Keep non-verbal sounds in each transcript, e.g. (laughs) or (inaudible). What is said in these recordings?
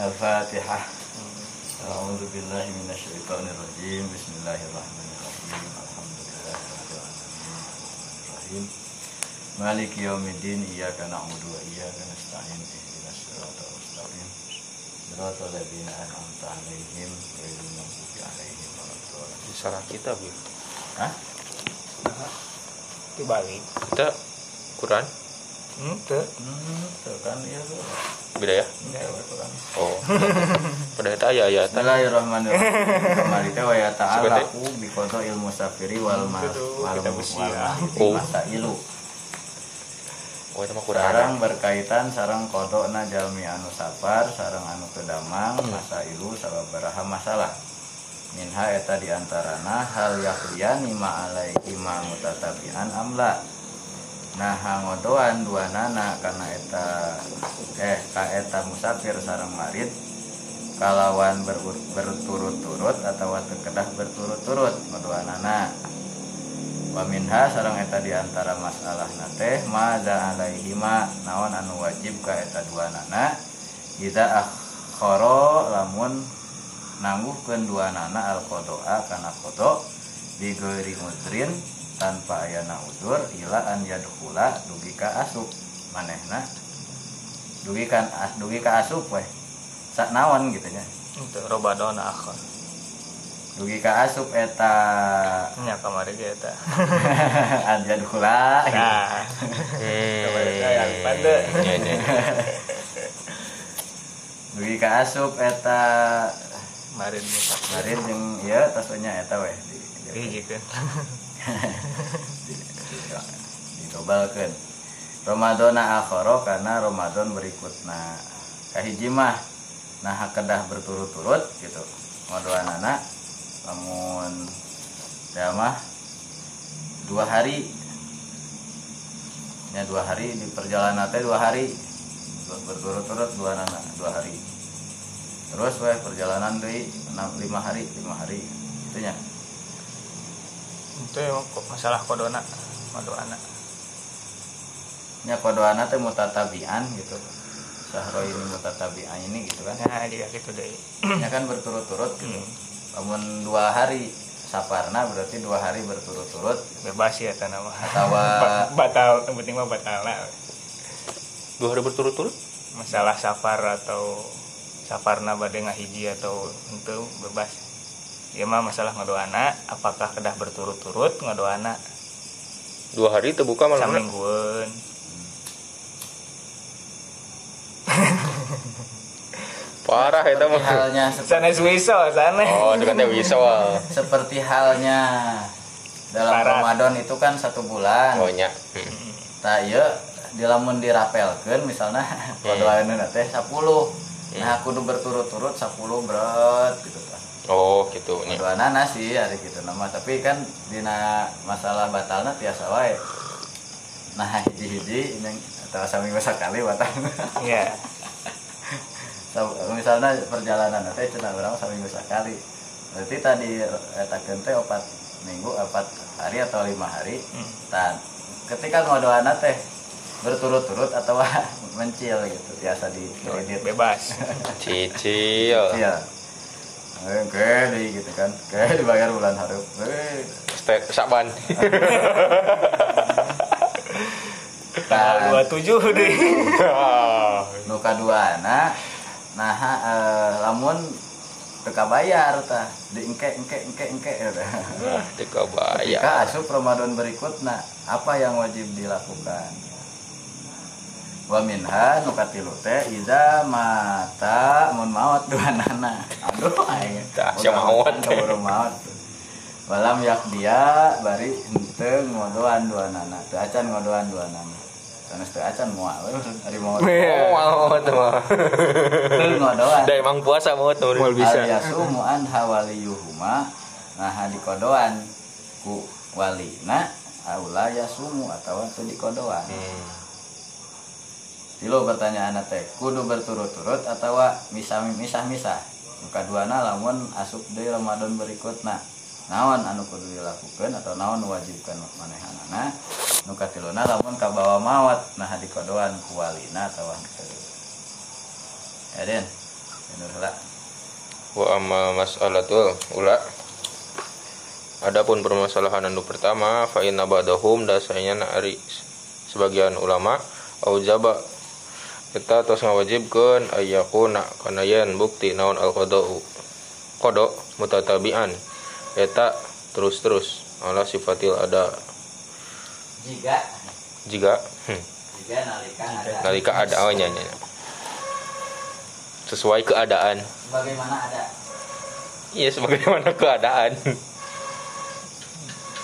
Al-Fatihah. A'udzu billahi minasyaitonir rajim. Bismillahirrahmanirrahim. Alhamdulillahirabbil alamin. Maliki yaumiddin. Iyyaka na'budu wa iyyaka nasta'in. Ihdinas siratal mustaqim. Siratal ladzina an'amta 'alaihim ghairil maghdubi 'alaihim waladdallin. salah kita bu Hah? dibalik kita Quran hmm, Hmm, tuh kan iya tuh. beda ya Enggak ya Quran. oh (laughs) pada itu ayat ayat Bismillahirrahmanirrahim. Kembali teh wa ya ta'ala ku bi qada'il musafiri wal mas wal. Oh. masa ilu. oh itu mah Quran Sarang berkaitan sarang kodokna jalmi anu safar sarang anu kedamang masa ilu sababaraha masalah. Minha eta diantarana hal yahliyani ma'alaihi ma mutatabian amla. Nah ngodoan dua nana karena eta eh ka eta musafir sarang marid kalawan ber- berturut-turut atau kedah berturut-turut ngodoan nana. Wa minha sarang eta di antara masalah nate mada alaihi ma naon anu wajib ka eta dua nana. Kita akhoro lamun nangguhkeun dua nana al kodoa kana kodo di geuri mudrin tanpa ayana udur ila an yadkhula dugi ka asup. Manehna dugi kan as dugi ka asup weh. Sak naon gitu nya. Itu robadona akhon dugi ka asup eta. Nya kamari ge eta. (laughs) An yadkhula. Gitu. nah (laughs) pada. iya, iya. (laughs) dugi ka asup eta. Marin. Marin jeung ieu tasnya eta weh. Di, di, hiji kan di, di, ditobalkeun. Ramadana akhara karena Ramadan berikutna. Kahiji mah nah kedah berturut-turut gitu. Ngodoanana lamun ya mah dua hari ya dua hari di perjalanan teh dua hari berturut-turut dua nana dua hari terus weh perjalanan deui enam lima hari lima hari itunya itu emang masalah kodona kodona. Nya kodoana teh mutatabian gitu. Sahro ini mutatabian ini gitu kan. Nah jika gitu deh. Nya kan berturut-turut gitu. Hmm. namun dua hari saparna berarti dua hari berturut-turut. Bebas ya tanah mah. Atau- (laughs) Ba- batal yang penting mah batal lah dua hari berturut-turut? Masalah safar atau safarna bade ngahiji atau itu bebas ya mah masalah ngadoana apakah kedah berturut-turut ngadoana dua hari terbuka malam saminggueun (laughs) parah itu mah. halnya sana Swiso sana. Oh itu kan visual seperti halnya. Dalam Barat. Ramadan itu kan satu bulan. Oh nya Hmm. tak iya di lamun dirapelkeun misalnya kodoana teh 10 nah kudu berturut-turut 10 berat gitu kan oh gitu. Dua nana sih hari gitu nama. Tapi kan dina masalah batalna tiasa wae. Nah hiji hiji yang atau saminggu sekali batal. (laughs) Ya So, misalnya perjalanan nanti cenah urang saminggu sekali berarti tadi eta teh opat minggu opat hari atau lima hari. Hmm. dan ketika ngodoana teh berturut-turut atau (laughs) mencil gitu biasa di kredit. bebas. (laughs) Cicil. Iya oke di gitu kan. Oke dibayar bulan hareup Eh, Stek saban (laughs) tanggal 27 deh nu kaduana nah eh, lamun teka bayar tah di engke engke engke engke ah teka bayar. Ketika asup Ramadan berikutnya apa yang wajib dilakukan wa minha nu katilu teh iza mata mun maot dua nana. Aduh aing. Sia maot. kaburu maot walam yak dia bari henteu ngodoan dua nana. Teu acan ngodoan dua nana. Sanes teu acan moal ari maot oh mau tuh mah. Teu ngodoan. Da emang puasa mau tuh Moal bisa. Al-yasumu an hawaliyuhuma nah di kodoan ku walina aula yasumu atau tu di kodoan hmm. Tilu pertanyaan teh kudu berturut-turut atau misah misah misah muka duana lamun asup di Ramadan berikutna. Naon anu kudu dilakukan atau naon wajibkan manehanana? Nu katiluna lamun kabawa mawat nah di kodoan ku walina atau ya den. Bener lah. Wa amma mas'alatul ula. Adapun permasalahan anu pertama fa inna ba'dahum dasanya ari sebagian ulama aujaba kita tos ngawajibkeun ayyakuna kana yen bukti naon al qada'u qada mutatabian. Eta terus-terus ala sifatil ada. Jika jika hmm, jika nalika ada. Nalika ada oh, nya, nya, nya. sesuai keadaan. Bagaimana ada. Iya sebagaimana keadaan.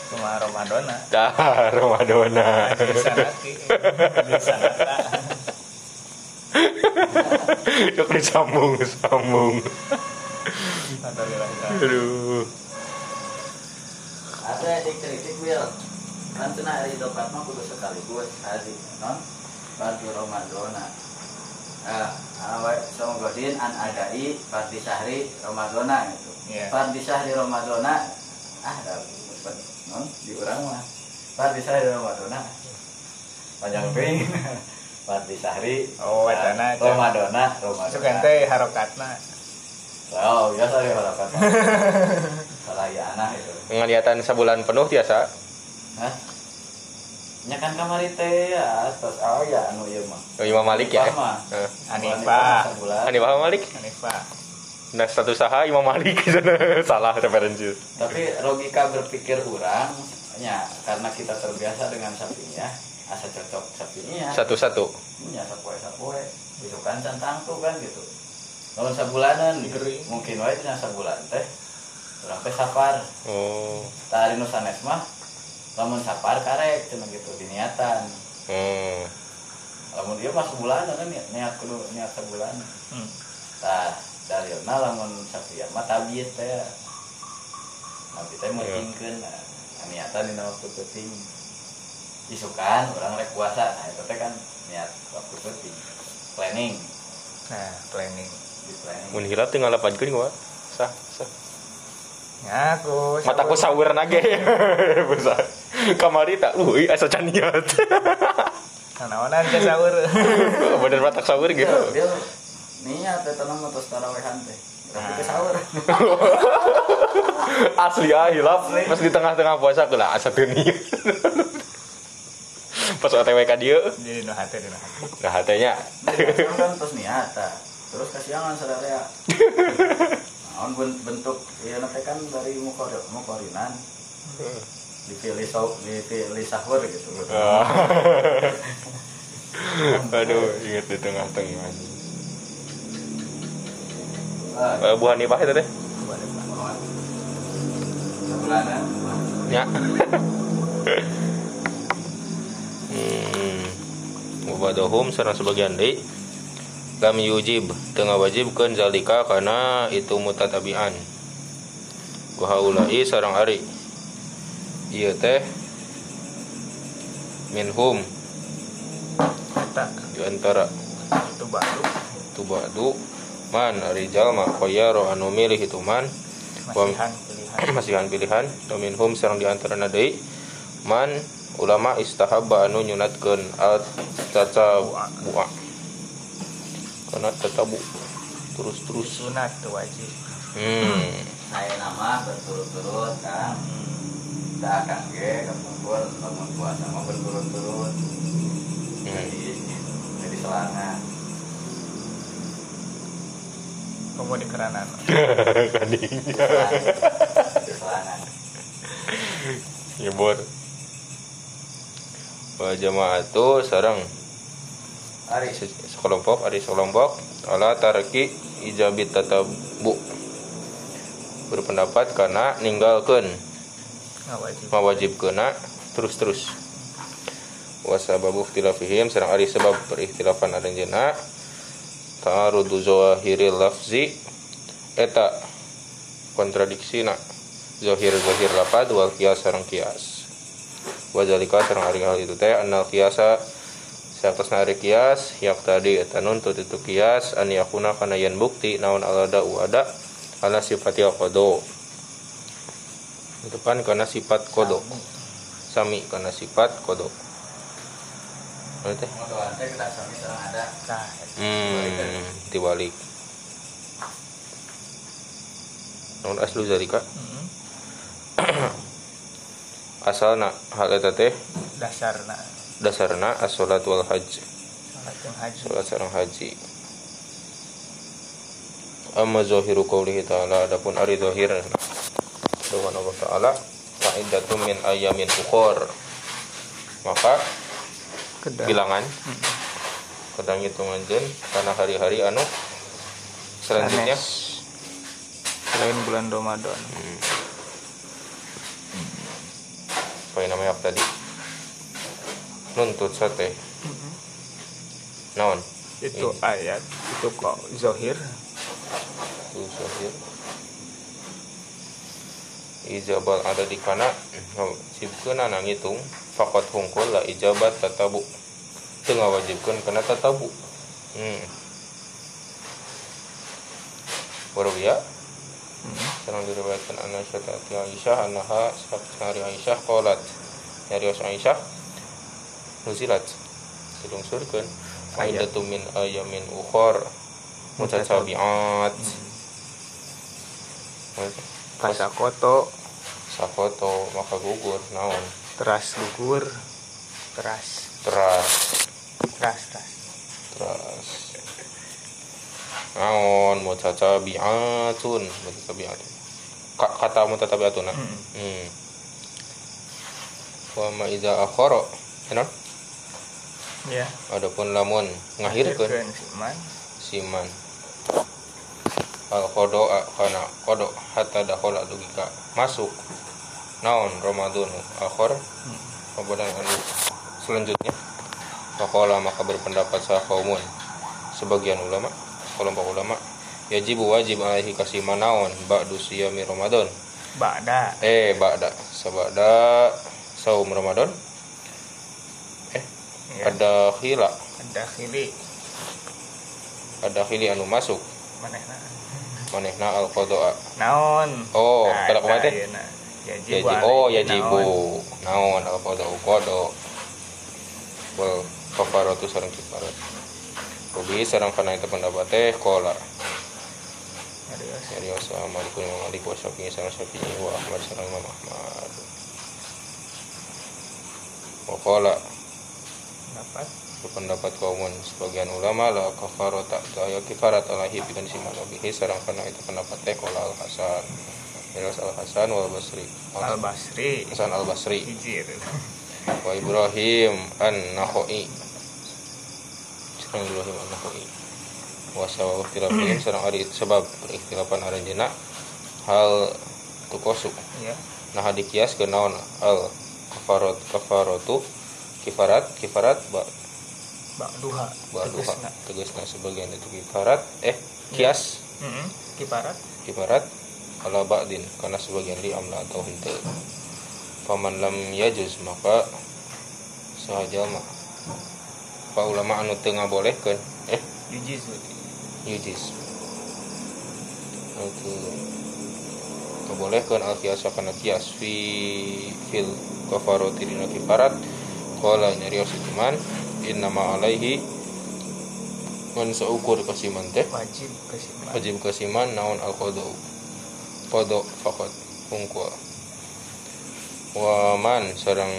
Cuma Ramadana dah Ramadana bisa nanti bisa (laughs) Yuk disambung sambung aduh. Ada dik kritik wil. Kan cenah hari dopat mah kudu sekaligus hari non? Bagi Ramadana ah awak sama godin an adai fardi sahri Ramadana gitu. Iya. fardi sahri Ramadana ah dah non? Di urang mah. Fardi sahri Ramadana panjang ping (laughs) fardi sahri Oh, wacana, Cak. Ramadana Ramadana Masuk ente harokatna. Oh biasa ya harapan salah ya anak itu. Penglihatan sebulan penuh tiasa? Hah? Nya kan kamari teh ya, terus oh ya anu ieu mah. oh, Imam Malik ya. Eh, Hanifah. Hanifah Malik? Hanifah. Nah satu saha Imam Malik. (laughs) Salah referensi. Tapi logika berpikir orang nya karena kita terbiasa dengan sapinya, asa cocok sapinya. satu-satu Nya sapoe sapoe. Gitu kan centang tuh kan gitu. Lamun sabulanan Gering. mungkin wae tina sabulan teh. Urang teh sapar. oh Tari nu sanes mah lamun sapar karek cenah gitu diniatan. oh Lamun dia mah sebulanan kan niat, niat kudu niat sebulan. hmm. Tah, dalilna lamun sapian mah tabiat teh. Nabi teh meungtingkeun nah, niatan dina waktu penting. Isukan orang rek puasa, nah itu teh kan niat waktu penting. Planning, nah planning. Di planning. mun hilap tinggal lapajkeun gua. Sah sah. Ngaku mataku sawer nage. (laughs) Bisa kamari tak uh asa can niat. (laughs) Nanaonan ke sahur? (laughs) Bener matak sawer Dia, gitu dia niat teh tanam terus tarawehan teh. Tapi ke sahur. asli ah hilap. Pas di tengah-tengah puasa lah asa teu niat pas OTW ka dieu di no hati di no hati nah hatenya kan terus niat tah. Terus kasihangan sadaya. (laughs) Naon ben- bentuk ieu teh kan dari mukor mukorinan. dipilih sau dipilih sahur gitu (laughs) Ah. aduh inget di tengah-tengah Ah, Eh, Bu Hanifah itu teh sebulanan ya (laughs) Wabadohum sareng sebagian deui lam yujib tengah wajibkeun zalika karena itu mutatabian. Wahaulai sarang ari Iya teh. Minhum. Di antara. Itu baru Tubadu. Man Rijal ma khoyaro anu milih itu man. Masihan pilihan. (clears throat) Masihan pilihan. Minhum sarang di antara nadei Man ulama istahabba anu nyunatkeun al tatabu'a. Karena tatabu. Terus-terus. Sunat tuh wajib. Hmm. Saya nama berturut-turut kan? Kita akan ge kekumpul bangun puasa mau berturut-turut. Hmm. jadi jadi selangan kamu di keranan. (laughs) Kadinya. Selangan Nyebur Wa jamaatu sarang hari se- sekelompok ada sekelompok ala tarki ijabit tatabu. Berpendapat karena ninggalkan nggak wajib mawajib. Kena terus terus wasababu ikhtilafihim serang ari sebab perikhtilafan aranjeuna ta'arudu zawahiril lafzi. Eta kontradiksina zahir zahir lapad wal kias sareng kias wazalika sareng ari hal itu teh annal kiasa Sakas nari kias yak tadi eta nuntut itu kias an yakuna kana yen bukti naon alada u ada ala sifati kodo itu kan karena sifat kodo sami. Karena sifat kodo teh? Hmm dibalik. Namun aslu zalika. (clears throat) asalna hal eta teh? Dasarna. Dasarna as-salat wal hajj. Salat haji. Salat sareng haji. Amma zahiru qaulihi ta'ala adapun ari zahir dengan Allah taala fa'iddatum min ayamin ukhor. Maka kedah bilangan. Kadang hitungan jen karena hari-hari anu selanjutnya. Selain bulan Ramadan apa yang namanya apa tadi. Nuntut sate. Naon? Itu ayat itu kok zohir. Itu sahir ijabal ada di kana. Sibkeun ana ngitung faqat hungkul la ijabat tatabu. Teu ngawajibkeun kana tatabu. Hmm. Warawiya Sarang diriwayatkan an Aisyah tati Aisyah Anaha Sari Aisyah Qolat Dari Aisyah Nuzilat. Sedung Ayat. Aidatu min ayamin ukhor Mutasabi'at pasakoto Sakoto maka gugur Naon? Teras gugur. Teras. Teras. Teras teras. Teras Naon Mutasabi'atun Mutasabi'atun Ka- Kata mutatabi'atun nah. Mm. Hmm. Wa ma iza akhara. Enon? ya Adapun lamun Ngahirkeun siman siman. Al qada kana qada hatta dakhala dugika masuk. Naon Ramadan akhir kemudian anu selanjutnya Faqala maka berpendapat sah kaumun sebagian ulama kelompok ulama yajibu wajib alaihi kasiman naon ba'du siyami Ramadan. Ba'da. Eh ba'da. Sabada saum Ramadan. Eh ya. ada khila ada khili ada khili anu masuk. Manehna. Manehna al qada'a naon. Oh, Nah, kada kumaha teh? ayeuna. yajibu oh yajibu. naon. naon al qada'u qada wal kafaratu sareng kifarat Rubi sareng kana itu pendapat teh qala Serius. Imam Malik Imam Malik wa Syafi'i sareng Syafi'i wa Ahmad sareng Imam Ahmad. Wa qala dapat. Pendapat kaumun sebagian ulama la kafarata daya kifarat alahi bikan siman bihi sarang kana itu pendapat teh qala al hasan Iras al hasan wal basri. Al basri hasan al basri wa ibrahim an nakhoi sarang ibrahim an nakhoi wa sawa ikhtilafihim sarang ari sebab perikhtilafan aranjeuna hal tukosu ya nah dikias ke naon al kafarat kafaratu kifarat kifarat ba ba'duha Baduha tegasna. tegasna sebagian itu kifarat eh kias Mm-mm. kiparat kifarat ala ba'din karena sebagian di amla atau henteu paman lam yajuz maka sahaja mah pa ulama anu teu ngabolehkeun? Eh? Yujizu yujiz itu ngabolehkeun al kias kana kias fi fil kafarati dina kifarat qala nyarios itu man innama alaihi mun saukur kasiman. Teh? Wajib kesimpan wajib kasiman naon al qada qada faqat hungkul wa man sareng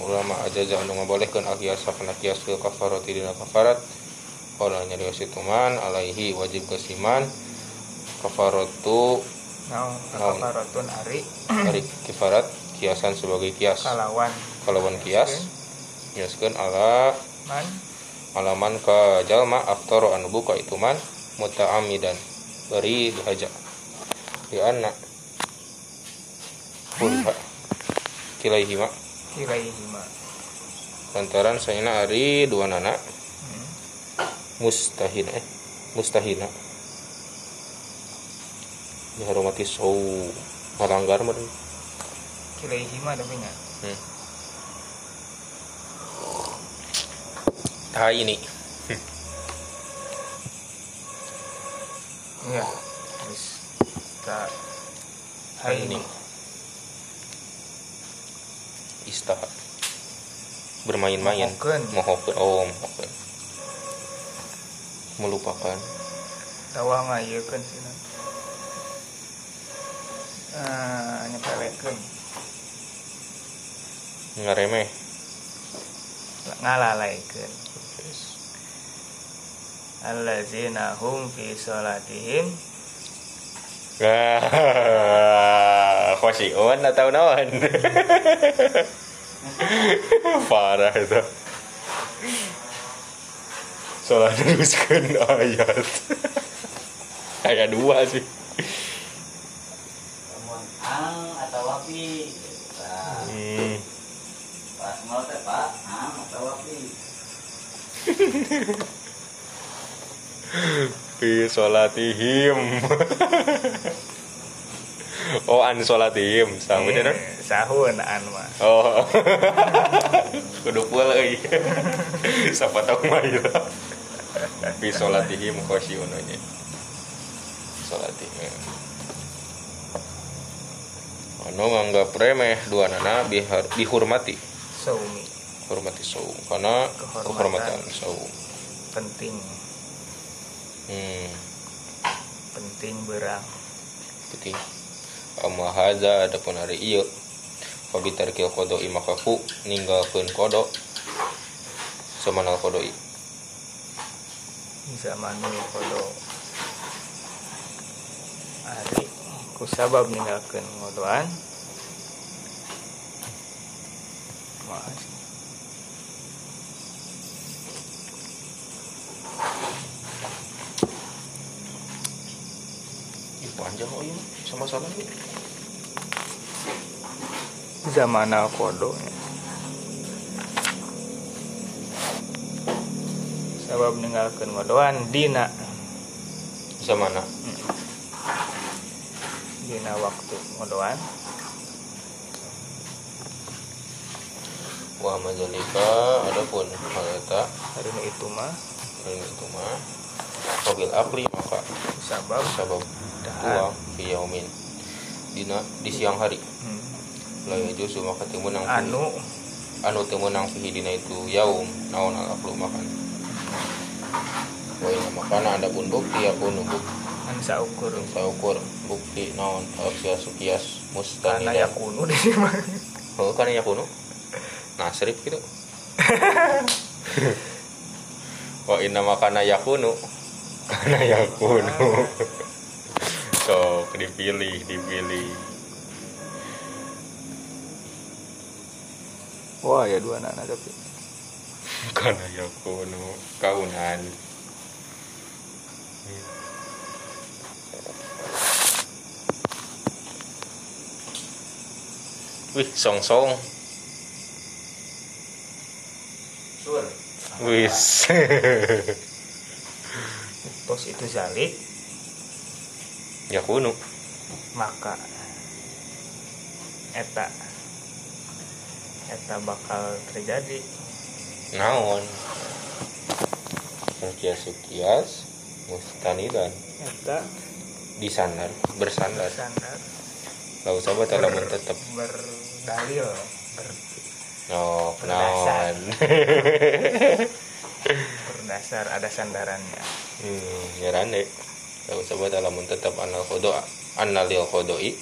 ulama ajaza anu ngabolehkeun al qiyas kana qiyas fil kafarati dina kafarat. Qala nyarios man alaihi wajib kasiman kafaratu naon kafaratun ari. Dari kifarat kiasan sebagai kias. Kalawan. Kalawan kias. Kiaskeun ala man. alaman ka jalma aftaro anu buka itu man muta'amidan beri dihaja di anak kuriha kilaihima. Kiraihima lantaran sayana ari dua nana. Hmm. mustahin eh mustahina. Dihormati sau malanggar meren kiraihima tapi nya hmm. Nah ini. Iya. Terus kita hari hari ini istaha bermain-main. Mohokeun. oh mohokeun melupakan. Tawa ngayekeun sih eh, nyepelekeun. Ngaremeh. Ngalalaikeun allazina hum fi sholatihim Ah, khosiun atau naon? (laughs) Parah itu. Salah teruskan ayat. Ayat dua sih. Namun ang atau wapi. Nah, Hmm. pas mau teh Pak, ang atau wapi. Fi sholatihim. (laughs) oh, an sholatihim. Sama bener? Eh, sahun an mah Oh. (laughs) Kudu pula euy. (laughs) Siapa tahu mah ieu. Fi sholatihim khosyiun aja. Sholatihim. Anu nganggap remeh dua nana bihar, dihormati saumi hormati saum karena Kehormatan. kehormatan saum penting hmm penting berang penting amma haza adapun hari ieu fabitarkil kodo imakaku ninggalkeun kodo semanal kodoi zamanul kodo. Ari kusabab ninggalkeun ngodoan. Ih, panjang oh iya sama sama. Ini zamanal kodo sabab ninggalkeun ngodoan dina zamana dina waktu ngodoan wa mazalika adapun hal eta hari itu mah ini itu mah mobil akli maka sabab. Sabab Fi yaumin. Dina di siang hari. Hmm, la yajuzu maka teu meunang anu. Anu teu meunang fihi dina itu yaum naon al aklu makan. Wa inna makana ada pun bukti akunu bukti an saukur. Saya ukur bukti naon kias kias karena mustanidan yakunu di sini mah. Oh kan ya kuno? (laughs) Nasrif gitu. (laughs) Wa inna makana yakunu (laughs) karena yakunu sok dipilih dipilih wah ya dua anak tapi karena yakunu kaunan Wih, song-song. Sur. Wis. pos itu zalik yakunu. maka eta eta bakal terjadi. Naon? Kias kias mustanidan eta disandar bersandar. Gak usah buat alamun tetep. Berdalil ber, No, naon? (laughs) Berdasar ada sandarannya. Hmm, ya rande Gak usah buat alamun tetep anal kodo Analil kodoi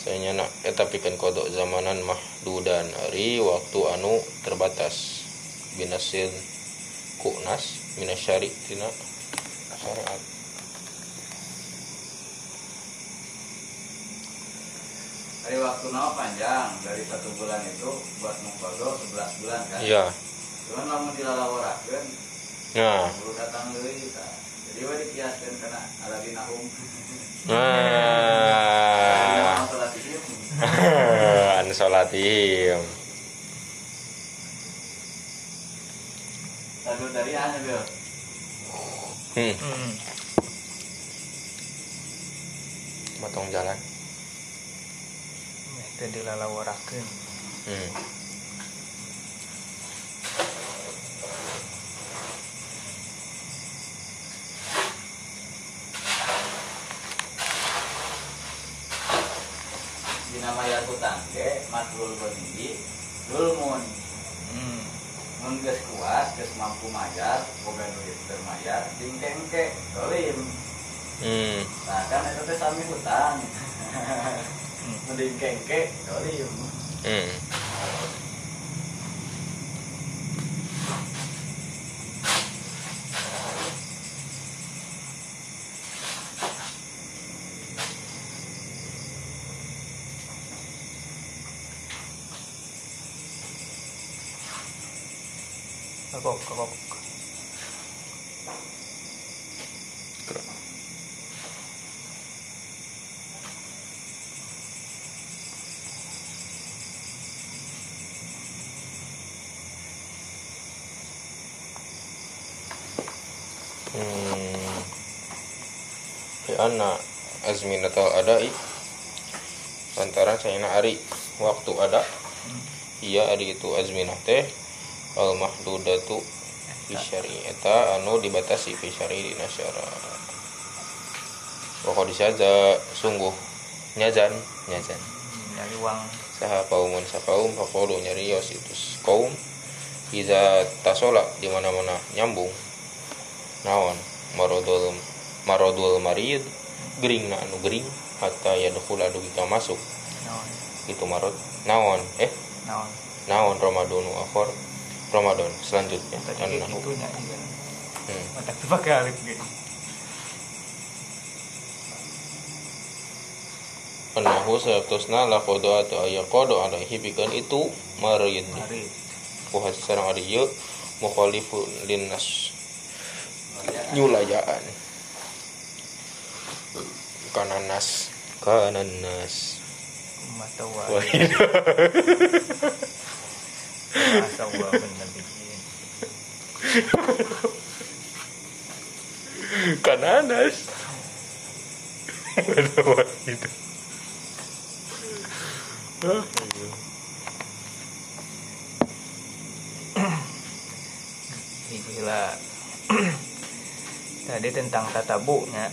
Sayanya nak Eta pikeun kodok zamanan mah Dudan hari waktu anu terbatas. Binasil Kunas Minasyari Tina Syariat. Dari waktu nama panjang dari satu bulan itu buat mengkodo 11 bulan kan. Iya. Cuman lamun dilalawarakeun Nah. baru datang deui dikiaskeun kana ieu. An sholatihim Sagur dari ane bil. Hmm, hmm. matong jalan itu Hmm. Dina maya hutang ge matrul gonindi dulmun. hmm. Mun geus kuat, geus mampu mayar, boga duit keur mayar, dingkengke dolim. Hmm. Nah, kan eta teh sami hutang. (laughs) mending kengke dolim hmm. Di anna azminatal adai lantaran saya ari. Waktu ada. Iya ari itu azminah teh. Al mahdudatu fi syari eta anu dibatasi fi syari dina syara pokok disaja sungguh nyazan. Nyazan. Nyari uang. saha paumun sapaum pakodo nyarios itu kaum. Iza tasola di mana mana nyambung. Naon? Marodul marodul marid gering na anu gering hatta ya dukul adu kita masuk Naon, itu marod naon eh naon. naon Ramadan akhir Ramadan selanjutnya anu nahu. gitu nya. iya. hmm. Mata pakai alif gitu. Penahu sayaktosna la kodo atau ayah kodo alaihi pikeun itu marid Mari. Kuhat sarang ari ieu mukhalifun linnas nyulayaan kananas kananas Mata wa. Wah, Masa wa bener bikin. kananas Aduh, itu. Ah, iya. Gila. Tadi tentang tatabunya.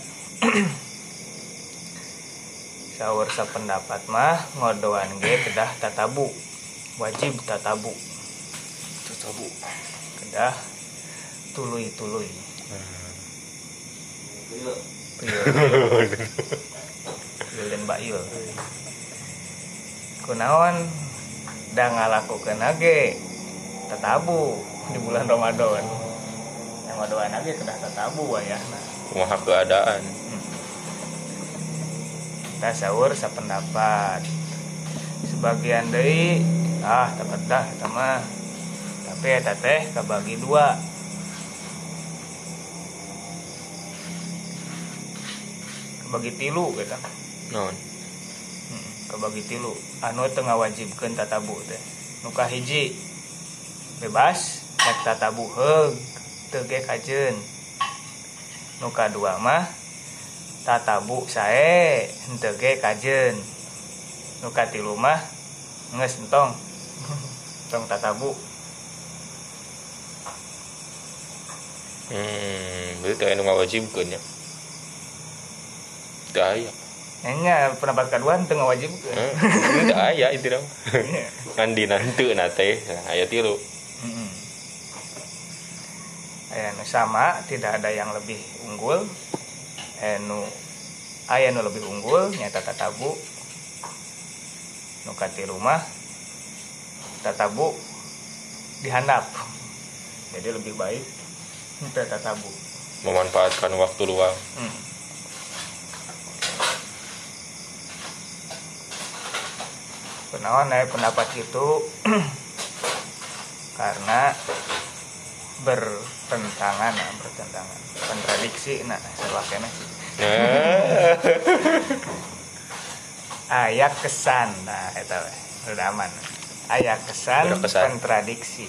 Sahur sependapat mah ngodoan ge kedah tatabu. Wajib tatabu. Tatabu. Kedah tuluy-tuluy. Piul. Piul dan bayul. Kunaon da ngalakukeun ge tatabu di bulan Ramadan. Yang ngodoan ge kedah tatabu wayahna. Kumaha keadaan kita sahur sependapat. Sebagian dari ah dapat dah eta mah. Tapi eta teh kabagi dua. Kabagi tilu gitu non Hmm, kabagi tilu. Anu teu ngawajibkeun tatabu teh. Nu kahiji. Bebas rek tatabu heug teu ge kajeun nu kadua mah tatabu sae henteu ge kajeun nu katilu mah geus entong. (laughs) Tong tatabu hmm berarti anu ngawajibkeun ya? Teu aya nya pendapat kedua teu ngawajibkeun Hmm, teu aya itu dong. (laughs) Ngan dinantu na teh aya tilu Mm-mm. Aya nu sama, tidak ada yang lebih unggul. Aya nu aya nu lebih unggul nyata tatabu. Nu kati rumah tatabu dihandap. Jadi lebih baik kita tatabu. memanfaatkan waktu luang Hmm. Aya pendapat itu (clears throat) karena bertentangan nah, bertentangan. Kontradiksi nah sebagainya nah. Ayat (laughs) kesan nah eta we udah aman. Ayat kesan, kesan. kontradiksi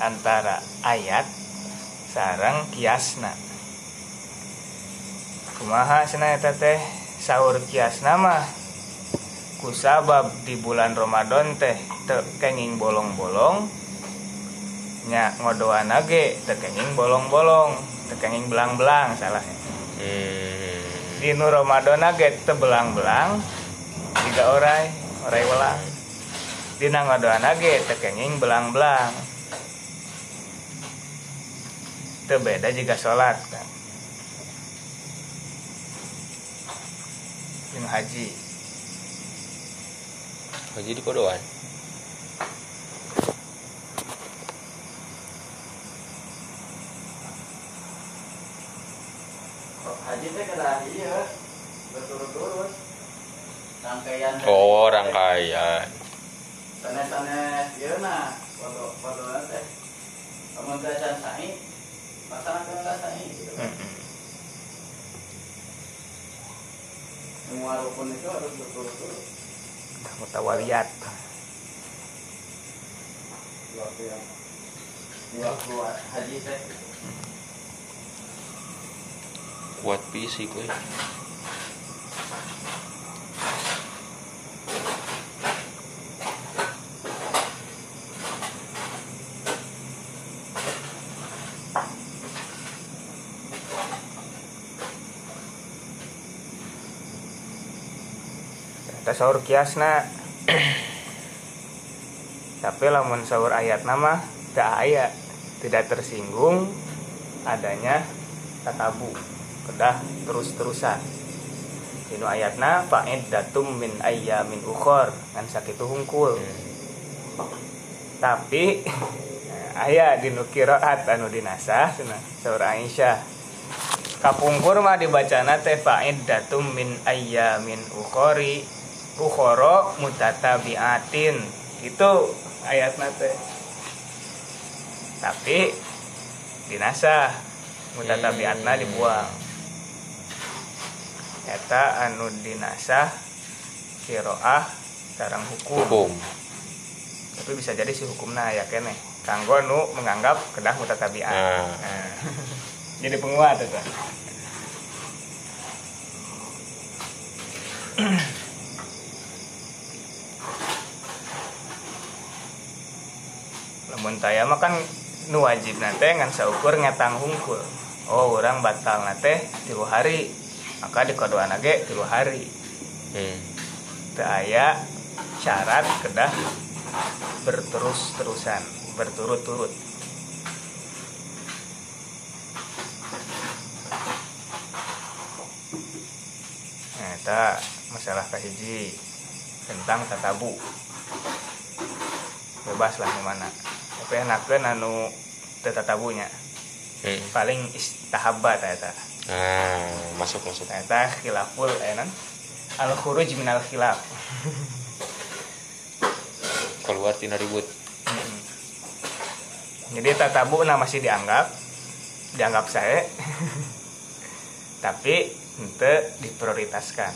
antara ayat sarang kiasna kumaha cenah eta teh? Sahur kiasna mah kusabab di bulan Ramadan teh teu kenging bolong-bolong nya ngodoan ge teu kenging bolong-bolong teu kenging belang-belang salahnya. Hmm. di nu Ramadan ge teu belang-belang tiga orai orai welang dina ngodoan ge teu kenging belang-belang. Teu beda jika sholat kan. Jeung haji. Haji di kodoan haji teh kada iya berturut-turut. Rangkaian oh rangkaian. Sanes-sanes ieu na foto foto teh. Lamun teh can sahi pasangan kan sahi gitu. Kan semua rukun itu harus berturut-turut. Mutawaliyat waktu yang waktu haji teh kuat fisik we Eta sahur kiasna. Tapi lamun sahur ayat nama tidak aya. Tidak tersinggung adanya tatabu kedah terus-terusan. Dino ayatna fa'id datum min ayyamin ukhor. Kan sakitu hungkul. Tapi (laughs) aya dinu kiraat anu dinasah cenah sahur Aisyah. Kapungkur mah dibacana teh fa'id datum min ayyamin ukhori ukhoro mutatabiatin. Itu ayatna teh. Tapi dinasah. Mutatabiatna dibuang eta anu dinasah kiroah sarang hukum. Hukum. Tapi bisa jadi si hukumna aya kene. Kanggo nu menganggap kedah mutatabiat. Nah. Nah. jadi penguat itu. (clears throat) Lamun taya mah kan nu wajib nate ngan saukur ngetang hungkul. Oh orang batal nate tilu hari maka di kodoan age tilu hari. Hmm. aya syarat kedah berterus-terusan berturut-turut. Nah masalah kahiji tentang tatabu. Bebas lah mana. Tapi enakeun anu teu tatabunya. Hmm. paling istahabat eta nah masuk masuk. Eta khilaful enan al khuruj minal khilaf. Keluar tina ribut. Mm. Jadi tatabu nah masih dianggap dianggap saya (laughs) tapi ente diprioritaskan.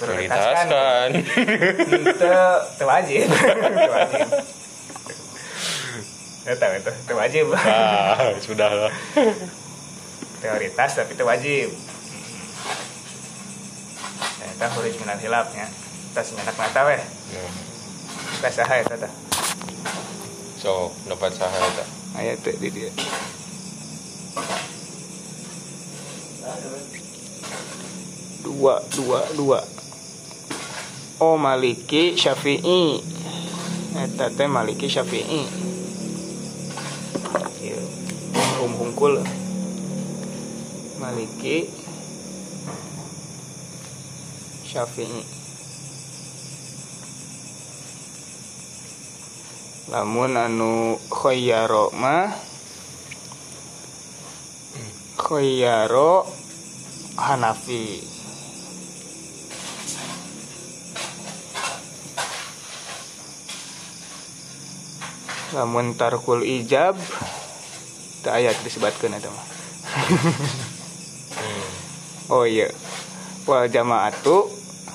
Prioritaskan. Ente teu (laughs) wajib teu wajib Eta itu teu wajib ah sudah lah (laughs) prioritas tapi teu wajib. Eta huruf minal hilafnya kita semenyak mata weh. Nah, kita saha eta tah? So dapat saha eta aya teh di dia. Dua dua dua. Oh maliki syafi'i. Eta teh maliki syafi'i. Ieu, hum hungkul maliki syafi'i. Lamun anu khayyaro mah khayyaro Hanafi. Lamun tarkul ijab teu ayat disebutkeun eta mah (laughs) oh iya. Wal jamaatu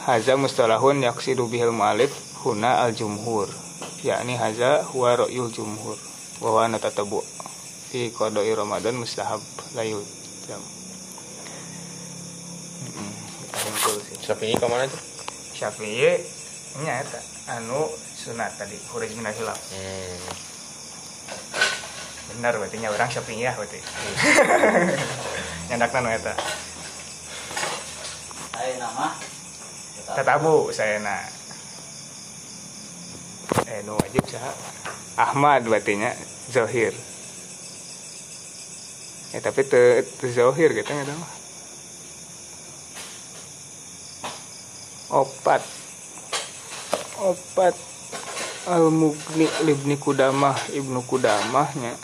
haza mustalahun yaksidu bihil mu'alif huna al jumhur. Yakni haza huwa ra'yul jumhur. Wa huwa natatabu fi qada'i ramadan mustahab la yujam. Kita hungkul sih. Syafi'i ke mana tuh Syafi'i eta anu sunat tadi khuruj minal hilaf hmm. benar berarti nya orang Syafi'i ya berarti. Nyandakna nu eta saya nama tatabu saya na eh nu wajib saha Ahmad berarti nya Zohir. Ya tapi te, te Zohir gitu nggak tahu. Opat. Opat. Al mugni libni kudamah ibnu kudamahnya.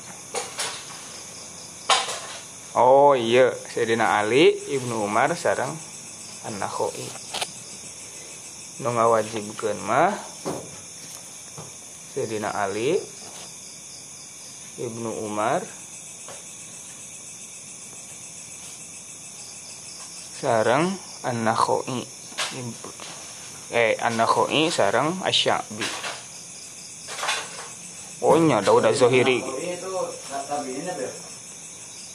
Oh iya. Sayyidina Ali ibnu Umar sarang an-Nakhoi. Nu ngawajibkeun mah Sayyidina Ali ibnu Umar sarang an-Nakhoi. Eh an-Nakhoi sarang asyabi oh nya Daud apa ya?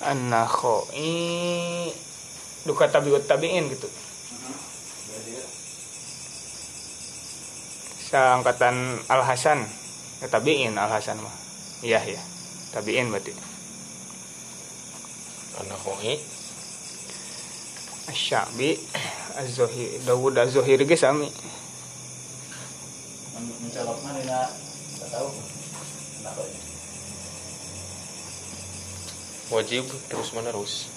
an-Nakhoi duka tabiut tabiin gitu seangkatan Al Hasan ya, tabiin Al Hasan mah. Iya ya tabiin berarti. Anak hoi Asyabi Az-Zahiri Dawud Az-Zahiri ge sami. Mencolok mana nggak nggak tahu. Ini wajib terus menerus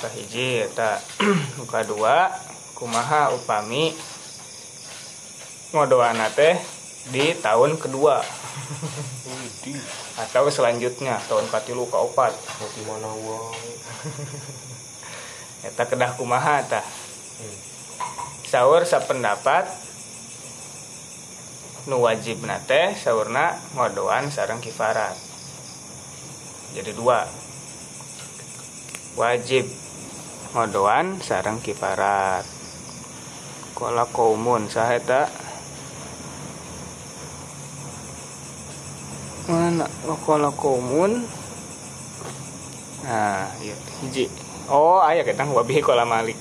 nuka hiji eta (clears throat) nuka dua kumaha upami ngodoana teh di tahun kedua. (laughs) Atau selanjutnya tahun katilu ka opat. Wae. (laughs) eta kedah kumaha tah Hmm. sahur sapendapat nu wajib teh sahurna ngodoan sareng kifarat. Jadi dua. Wajib ngodoan sareng kifarat kola kaumun saheta mana kola kaumun nah iya hiji oh aya kita wabihi kola malik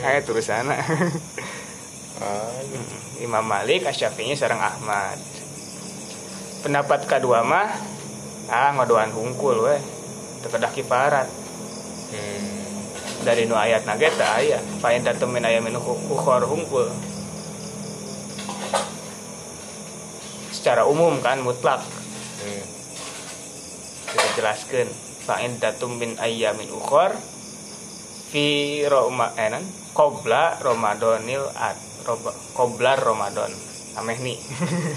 aya tulisanna Ayo. (laughs) Imam Malik, Asyafi'i sareng Ahmad. Pendapat kedua mah ah ngodoan hungkul we. Teu kedah kifarat. Hmm. Dari nu ayat nage teu aya. Fa in tatum min ayamin ukhor hungkul. Secara umum kan mutlak. Hmm. kita jelaskan. Fa in tatum min ayamin ukhor fi roma enan qabla ramadanil at roba, qabla ramadan ameh nih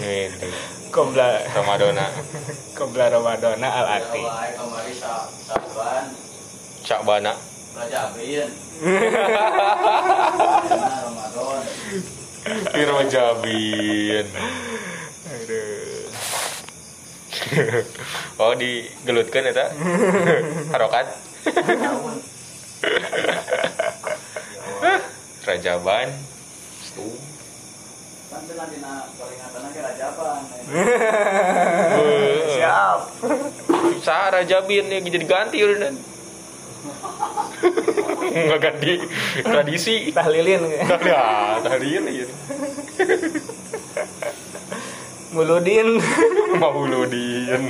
Ini qabla Ramadana. qabla ramadana al ati Jawa rajabin Nah, Ramadan Firman Jabin. Aduh. oh digelutkan eta. Harokat. tahun Rajaban. Stu. siap Sa Rajabin yang jadi ganti udah. (laughs) Nggak ganti tradisi. tahlilin Ya, tadi ini. muludin (laughs) Mauludin.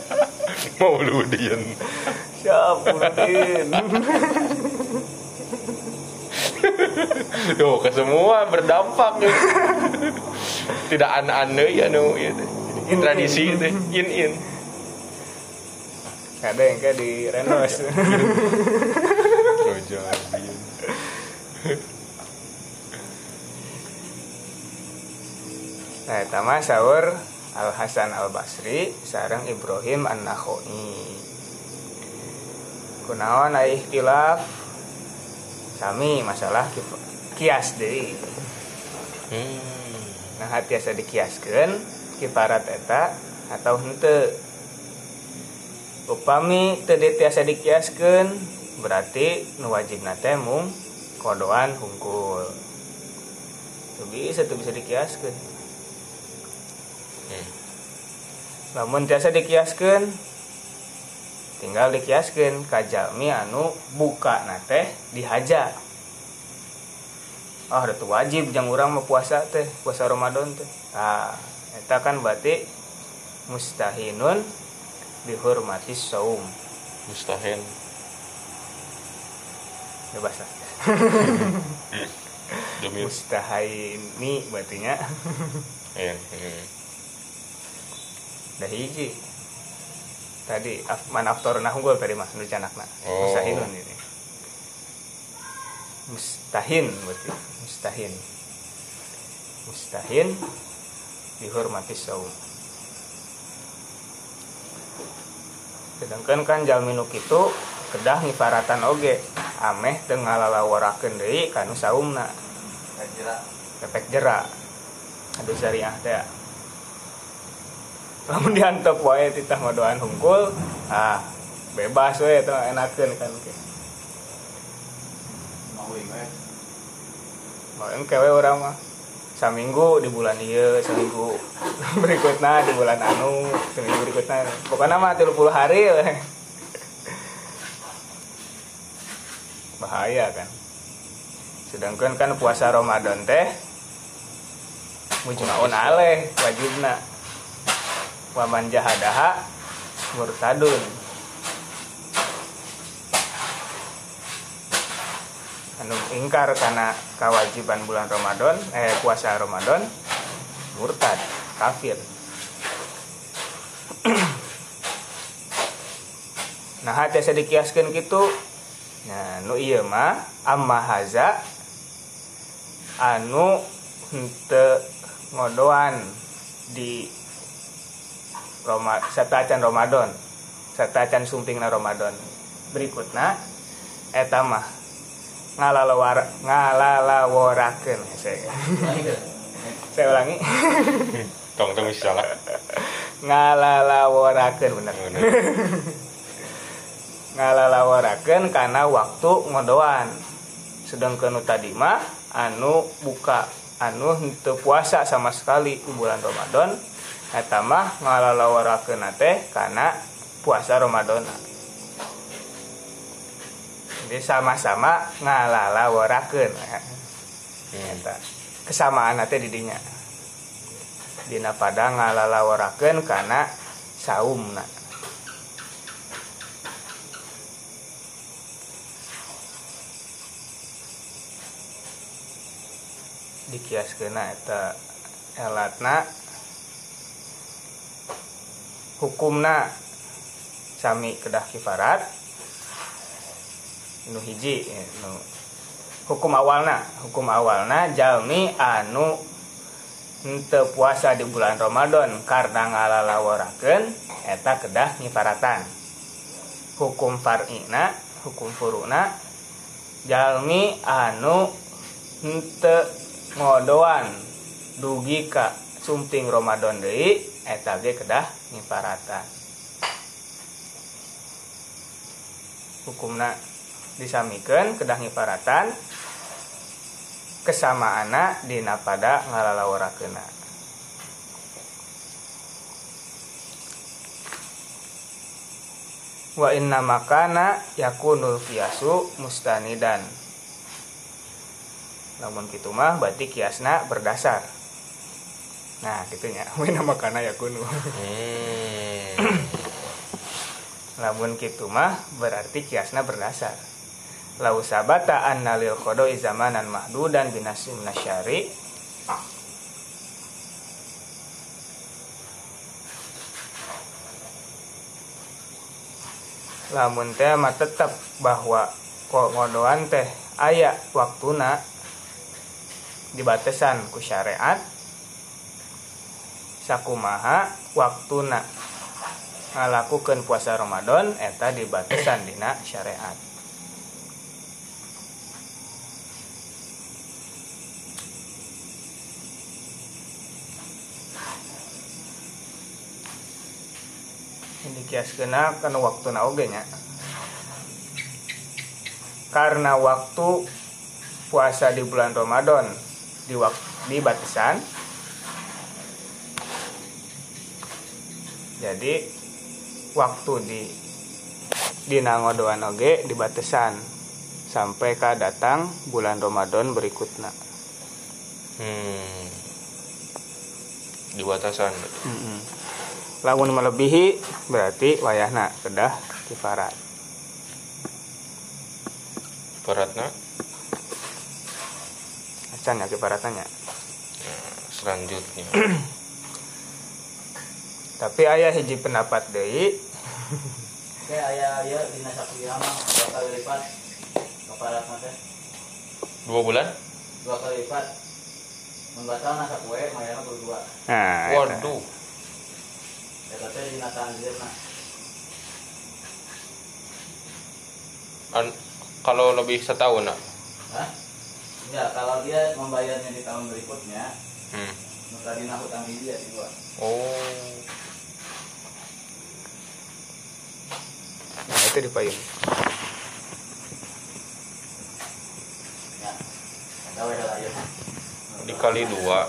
(laughs) Mauludin. siap muludin Tuh, ke semua berdampak. Tidak an-ane ya no ya. In- Tradisi in. itu in in. ada yang kayak di renos (laughs) Rajabin. nah tama sahur Al Hasan Al Basri sareng Ibrahim An Nakhoi kunaon aya ikhtilaf sami masalah kias deui Hmm. nah tiasa dikiaskeun kifarat eta atau henteu upami teu tiasa dikiaskeun berarti nu wajibna teh mung kodoan hungkul. Teu bisa tuh bisa dikiaskeun. Hmm. namun tiasa dikiaskeun tinggal dikiaskeun ka jalmi anu buka teh dihaja ah udah tuh wajib jang urang mah puasa teh puasa Ramadan teh. Ah eta kan berarti mustahinun dihormati saum Mustahil. ya bahasa (laughs) Demi mustahini berarti nya ya. Hmm. dah hiji tadi af- man aftorna unggul tadi mah nu canakna Oh. ini mustahin berarti mustahin mustahin dihormati saum sedangkan kan jalmi nu kitu kedah ngifaratan oge. Ameh teu ngalalawarakeun deui kanu saumna. Kira efek jerak. Ada syariah teh. Lamun diantep wae titah hungkul ah bebas we itu enakeun kan ke. Mau we. mau kewe orang mah saminggu di bulan iya seminggu (laughs) berikutnya di bulan anu seminggu berikutnya pokoknya mah 30 hari we. (laughs) bahaya kan. Sedangkan kan puasa Ramadan teh mujmaun aleh wajibna. Waman jahadaha murtadun anu ingkar karena kewajiban bulan Ramadan eh puasa Ramadan murtad kafir. (clears throat) Nah hati saya dikiaskan gitu nah nu iya mah amma haza anu hente ngodoan di Roma satacan Ramadan satacan sumpingna Ramadan. Berikutna eta mah ngalalawar ngalalaworakeun saya saya ulangi. Tong tong bisa salah. Ngalalaworakeun bener. Bener. ngalalaworakeun karena waktu ngodoan. Sedangkan tadi mah anu buka anu henteu puasa sama sekali di bulan Ramadan eta mah ngalalaworakeun teh karena puasa Ramadan jadi sama-sama ngalalaworakeun eta. Kesamaan teh di dinya dina pada ngalalaworakeun karena saumna. Dikiaskeuna eta elatna hukumna sami kedah kifarat nu hiji eh, nu. Hukum awalna hukum awalna Jami anu untuk puasa di bulan Romadhon karena ngalalaworaken eta kedah nyifaratan hukum Farina hukum Furuna Jami anu untuk ngodoan dugi Ka sumping Romadhon Dei eta ge kedah nyifaratan hukumna disamikeun kedah nyifaratan kesamaana dina pada ngalalawarakeuna wa inna makana yakunul kiasu mustanidan. Namun gitu mah berarti kiasna berdasar. Nah gitunya (laughs) wa inna makana yakunu. Hmm. lamun gitu mah berarti kiasna berdasar lau sabata anna lil qada'i zamanan mahdudan binasim nasyari lamun teh mah tetap bahwa kok ngodoan teh aya waktuna di batasan ku syariat sakumaha waktuna ngalakukan puasa Ramadan eta di batasan dina syariat ini kias kena karena waktu oge nya karena waktu puasa di bulan Ramadan di waktu di batasan jadi waktu di dina ngodoan oge di batasan sampai ka datang bulan Ramadan berikutnya Hmm. Di batasan. Lamun melebihi berarti wayahna kedah kifarat Baratna acan ya kifaratannya selanjutnya. (clears throat) tapi ayah hiji pendapat deui. Kayak aya aya dina sakuliah mah dua kali lipat. Keparat mah teh? Dua bulan? Dua kali lipat. Membatal nasa kue mayana berdua. Nah eta. Tanzirna An- kalau lebih setahun nak Hah? Ya, kalau dia membayarnya di tahun berikutnya, hmm. maka dina hutang di dia di gua. oh nah itu dipayung Ya. Ada wae lah ya. dikali dua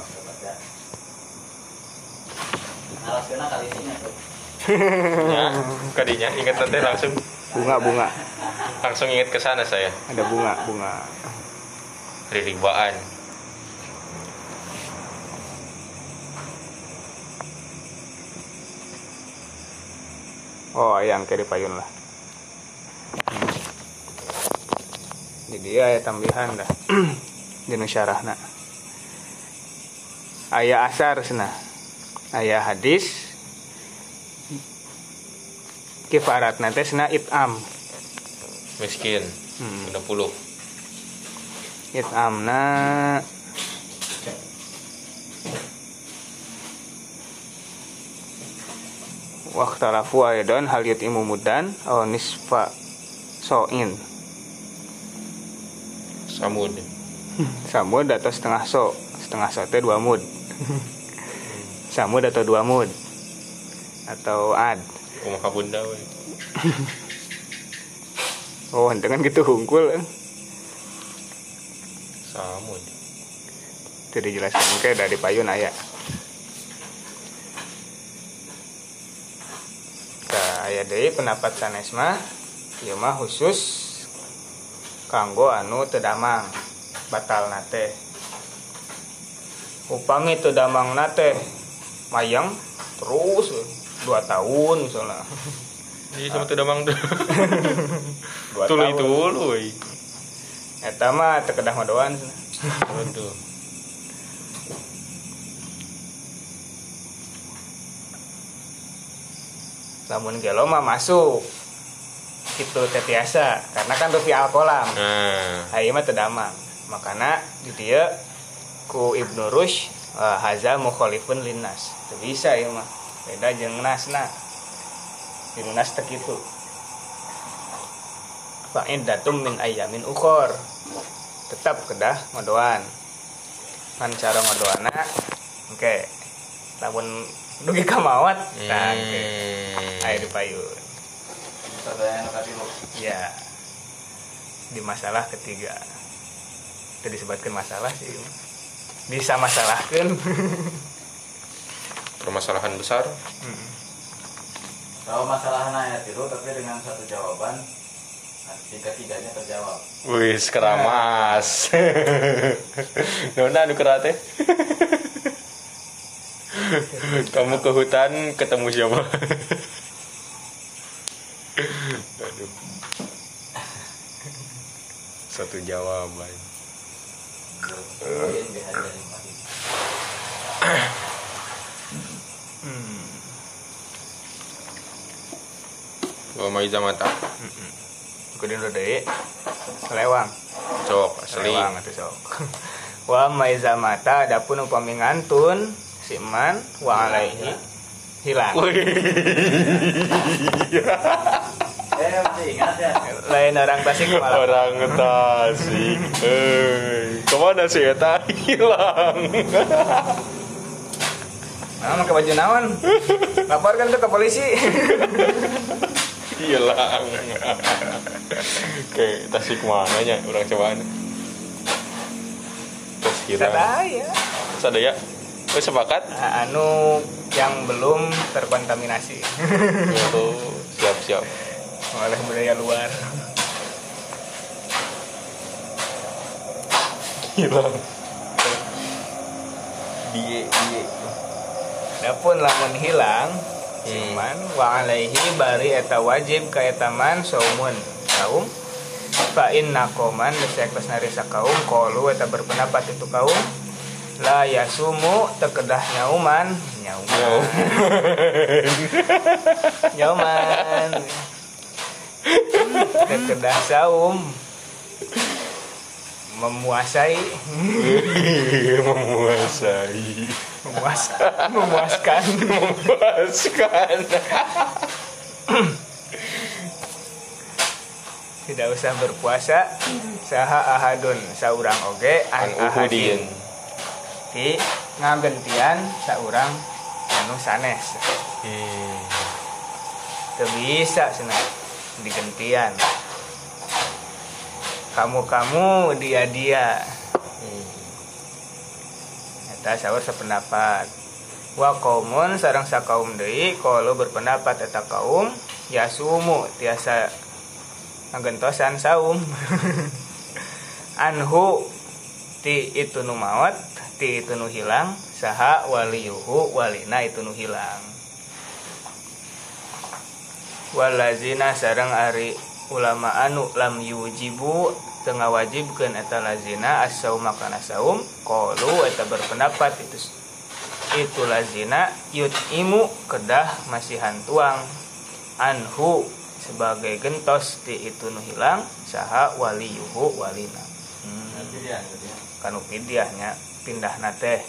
Naraskeuna kali ini tuh. ya kadinya. Ingat nanti langsung. Bunga bunga. Langsung ingat ke sana saya. Ada bunga bunga. Ribaan oh yang kayak dipayun lah. Jadi ayat tambahan dah. (clears throat) Dinu syarahna. Ayat asar sana ayat hadis. Kifarat nanti sana itam. Miskin. Hmm. 60 itamna. Waktalafu aydan hal yutimu mudan aw nisfa so'in. Samud. (laughs) Samud atau setengah so. Setengah so itu dua mud (laughs) Samud atau dua mud? Atau ad kumaha bunda we (laughs) Oh dengan gitu hungkul eh. samud. Itu dijelaskan ke dari payun ayat Nah, ayat dari pendapat sanes mah ieu mah khusus kanggo anu teu damang batal nate upami teu damang nate mayang terus dua tahun misalnya. Jadi sama tuh damang (laughs) tuh. Dua tulu tahun. itu lu eta mah teu kedah madoan waduh lamun gelo mah masuk. Itu tetiasa karena kan tuh al kolam nah. Ayo mah makanya di dia ku Ibnu Rush uh, haza mukhalifun linnas Bisa ya mah. Beda jeung nasna. Di nas teh kitu. Fa datum min ayamin ukhor. Tetap kedah ngodoan kan cara ngodoana oke. Lamun dugi kamawat nah oke. Hmm. ayo dipayun. Ya di masalah ketiga. Itu disebutkan masalah sih bisa masalahkan (laughs) permasalahan besar. Kalau masalah ayat itu tapi dengan satu jawaban nah, tiga-tiganya terjawab. wis keramas. Nona anu kerate kamu ke hutan ketemu siapa? Aduh. Satu jawaban. Mungkin bisa jadi mati. Wa maiza mata kemudian udah deh lewang cok asli. Lewang atau sok (laughs) wa maiza mata adapun upami ngantun siman wa alaihi hilang. Wih. (laughs) Eh ya? lain orang tasik malah. Orang tasik. Eh ke mana sih eta hilang. Nah pakai baju naon? (laughs) Laporkan ke polisi hilang. Kayak tasik mana nya orang cobaan terus hilang. Saya sadaya oh sepakat? Nah, anu yang belum terkontaminasi. Itu siap siap oleh budaya luar. Hilang. Die die Dapun lamun hilang Siman wa alaihi bari eta wajib ka eta man saumun. Kaum fa inna qauman desek nari kaum qalu eta berpendapat itu kaum la yasumu tekedah nyauman. Nyauman. Nyauman. Tekedah saum memuasai. (laughs) Memuasai. Memuas memuaskan. Memuaskan. Tidak usah berpuasa. Saha ahadun saurang oge an ahadin. Di ngagentian saurang anu sanes. Hmm. Bisa cenah digentian kamu-kamu dia-dia. Eta saur sependapat. Wa kaumun sareng sakaum deui kalau berpendapat eta kaum ya sumu tiasa ngagentosan saum (laughs) anhu ti itu nu maot ti itu nu hilang saha waliyuhu walina itu nu hilang. Walazina sareng ari ulama anu lam yujibu tengah wajibkeun eta lazina as-saum kana saum qalu eta berpendapat itu itu lazina yutimu kedah masihan tuang. Anhu sebagai gentos ti itu nu hilang saha waliyuhu walina. Hmm. Kanu pidiahnya pindah teh.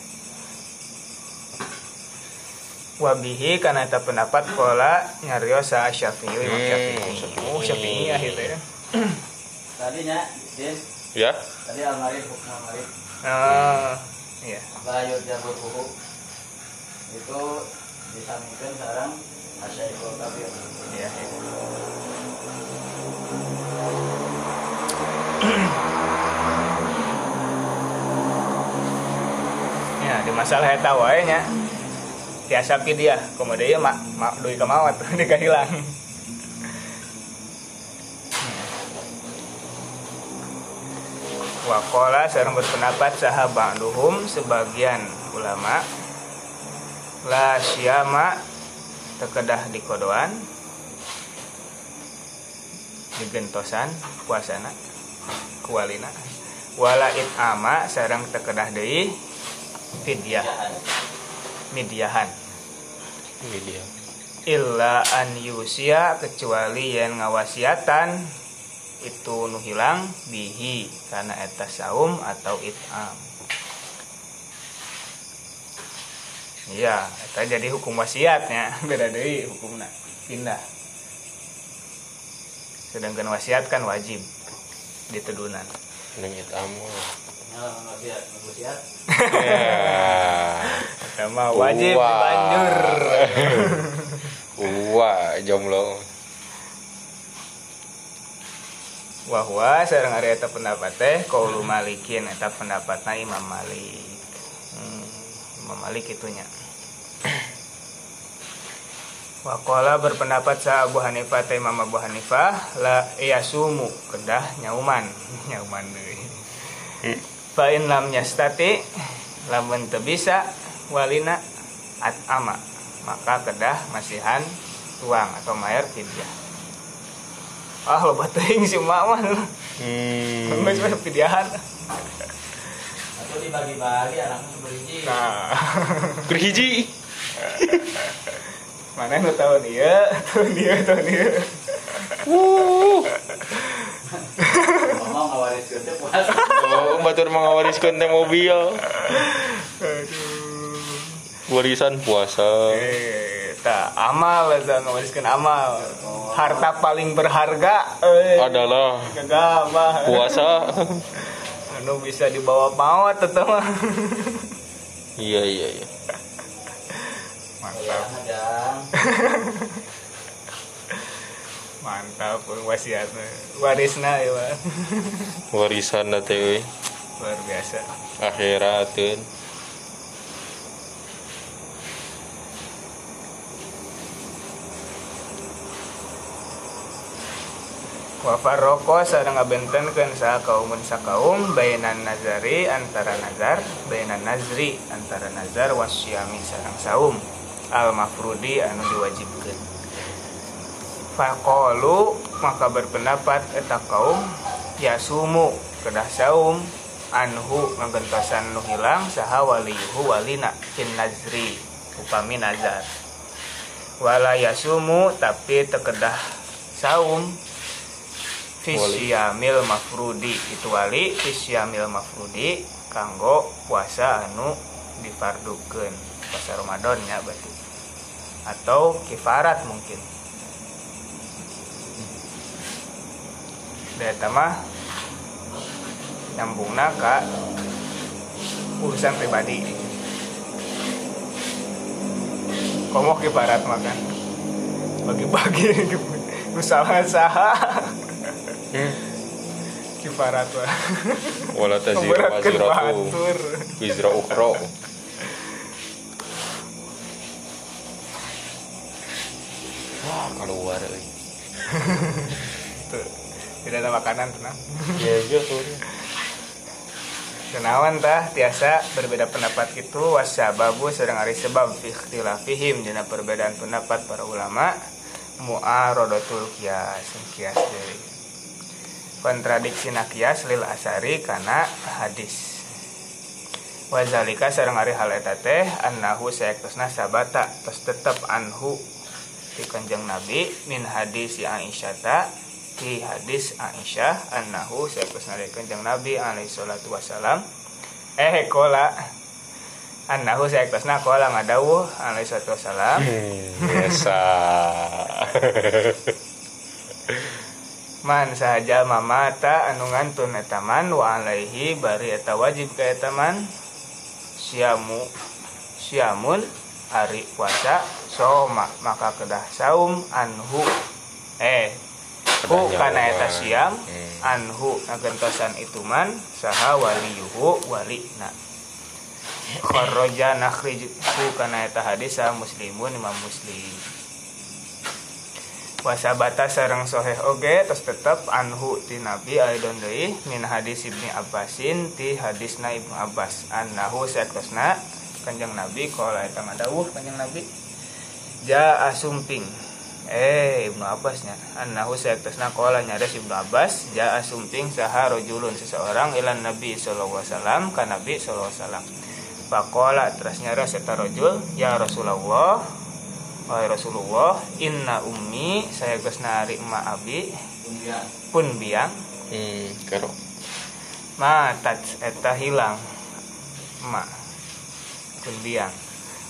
Wabihi karena eta pendapat pola nyariosa syafi'i syafi'i Syafi'i. oh syafi'i akhirnya (clears throat) Tadinya, Din, ya? Tadi almarif, hukum almarif. oh iya. Bayut jabut buku itu disamikan sekarang asyaikul kabir iya iya. (clears throat) ya di masalah eta wae nya tiasa dia komodo ieu mak mak deui kamawat deui (laughs) kahilang Wakola sareng berpendapat sahabat duhum sebagian ulama. La syama tekedah di kodoan. Digentosan puasana kualina. Wala ama sareng tekedah deui fidyah midyahan. Ini dia illa an yusia kecuali yang ngawasiatan itu nu hilang bihi karena eta saum atau it'am. Iya eta jadi hukum wasiatnya. (laughs) Beda deui hukumna pindah. Sedangkan wasiat kan wajib ditedunan nengit amu Nah, wasiat, wasiat. ya sama wajib Wah. dibanjur (laughs) wah jomblo wahwa sareng ari eta pendapat teh qaulu malikin eta pendapatna Imam Malik. Hmm, Imam Malik itunya. Wakola berpendapat sa Abu Hanifah teh Imam Abu Hanifah la yasumu kedah nyauman. (laughs) Nyauman deui. Fa in lam yastati lamun teu bisa walina at ama. Maka kedah masihan tuang atau mayar fidyah ah lo teuing si emak mah hmm. Geus we pidyahan. Atau dibagi-bagi anaknya sebeliji. Nah, (laughs) berhiji (laughs) mana nu tahu dia, tahu dia, tahu dia. Ngomong ngawaris kerja puas. oh batur mengawariskan teh mobil warisan puasa Eh, tak amal eta ngawariskeun amal. Harta paling berharga eh adalah kagak puasa (laughs) Anu bisa dibawa maut teteh mah. iya iya iya Ya, Mantap, (laughs) mantap wasiatna. Warisna ya, warisan na teh euy. Luar biasa. akhirateun Wafarroko sareng ngabentenkeun saha kaumun sakaum bainan nazari antara nazar bainan nazri antara nazar wasyami sareng saum. Al mafrudi anu diwajibkeun. Faqalu maka berpendapat eta kaum yasumu kedah saum anhu ngagentosan nu hilang saha waliyuhu walina fin nazri upami nazar. Wala yasumu tapi tekedah saum fisyamil mafrudi. Itu wali fisyamil mafrudi kanggo puasa anu difardukeun. Puasa Ramadan ya berarti. Atau kifarat mungkin. Dari mah nyambungna ke urusan pribadi. Komo kifarat makan bagi-bagi (laughs) usaha kifarat wah wala taziru memberatkan waziratu. batur wizra ukhra. Wah keluar euy Tuh, tidak ada makanan tenang. Ya iya Kenawan tah tiasa berbeda pendapat itu wasababu sedang ari sebab fi ikhtilafihim dina perbedaan pendapat para ulama mu'aradatul kias kias dari kontradiksi na kias lil asari kana hadis. Wazalika sareng ari hal eta teh annahu sayaktosna sabata tos tetep anhu. Ti kanjeng nabi min hadis Aisyah ta di hadis Aisyah annahu sayaktosna dari kanjeng nabi alaihi salatu wasalam eh kola. Annahu sayaktosna kola ngadawuh alaihi salatu wasalam biasa (laughs) Man sahaja mamata anu ngantun eta man wa alaihi bari eta wajib ka eta man. Siamu siamun hari puasa soma maka kedah saum anhu. Eh hu kana eta siam Hmm. anhu ngagentosan itu man saha waliyuhu walina (coughs) kharraja nakhriju kana eta hadis muslimun imam muslim wasabata sareng soheh oge terus tetep anhu ti nabi aidon deui min hadis ibni abbasin ti hadisna ibnu abbas. Annahu saktosna kanjeng nabi kala eta ngadawuh kanjeng nabi ja asumping. Eh ibnu abbasnya annahu saktosna kala nyares ibnu abbas ja asumping saha rajulun seseorang ilan nabi sallallahu alaihi wasallam ka nabi sallallahu alaihi wasallam. Pakola terus nyares eta rajul ya rasulullah Wahai Rasulullah, inna ummi saya geus nari emak abi. Pun biang. Hmm karo ma tat eta hilang. Emak. Pun biang.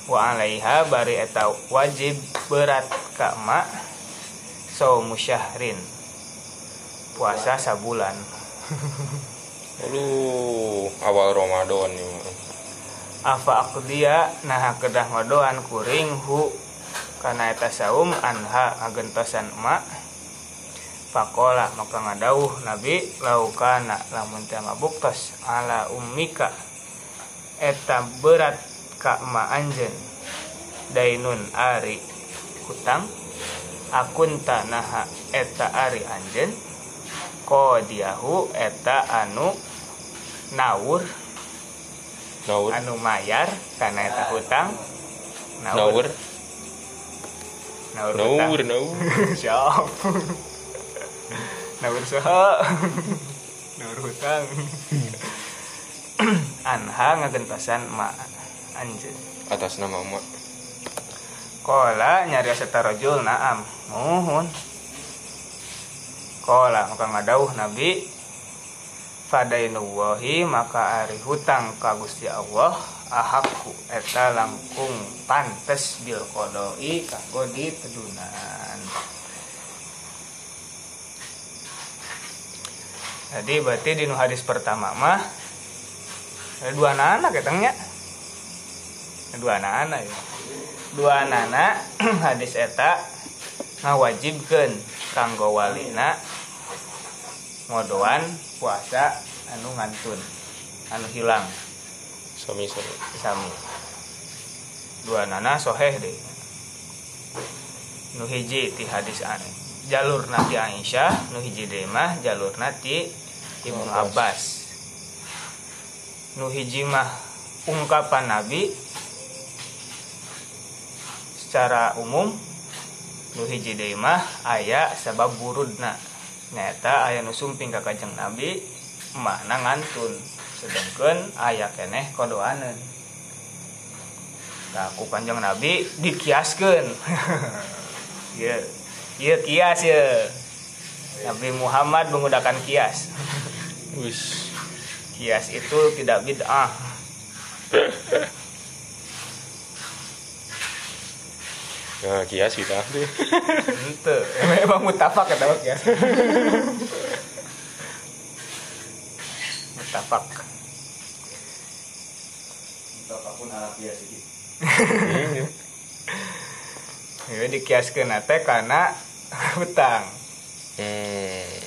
Wa alaiha bari eta wajib berat ka emak. Saumu syahrin. Puasa sabulan. (laughs) Aduh, awal Ramadan nih. afa aqdiya nah kedah ngodoan kuring hu kana eta saum anha agentosan emak Pakola maka ngadauh Nabi laukana lamun teu ngabuktos ala ummika eta berat ka emak anjeun dainun ari hutang akun tanaha eta ari anjeun kodiahu eta anu nawur Naur, anu mayar karena eta hutang naur, naur naur, naur. (laughs) siap. Naur saha naur hutang. Anha ngagentasan ma anjeun. Atas nama emak. Kola nyari serta rojul naam. Muhun Kola maka ngadauh nabi. Fadainullahi maka ari hutang ka Gusti Allah ahakku eta langkung pantes bil kodoi kanggo ditedunan Jadi berarti di hadis pertama mah ada dua anak ketengnya dua anak ya. Dua anak (clears throat) hadis eta ngawajibkeun kanggo walina ngodoan puasa anu ngantun anu hilang Sami sami. sami. Dua nana soheh deh. Nu hiji ti hadis ane jalur nati Aisyah nu hiji mah jalur nati Ibnu Abbas. Nu hiji mah ungkapan Nabi secara umum nu hiji deui mah aya sabab burudna. Nyata aya nu sumping ka Kanjeng Nabi makna ngantun sedangkan aya keneh kodoanen nah ku kanjeng nabi dikiaskeun (laughs) Iya, iya kias ya. Nabi Muhammad menggunakan kias. Kias itu tidak bid'ah. Nah, kias kita. (laughs) Ente, memang mutafak kata kias. (laughs) mutafak. Biasa gitu Ya dikiaskeun teh karena (laughs) hutang. Hmm.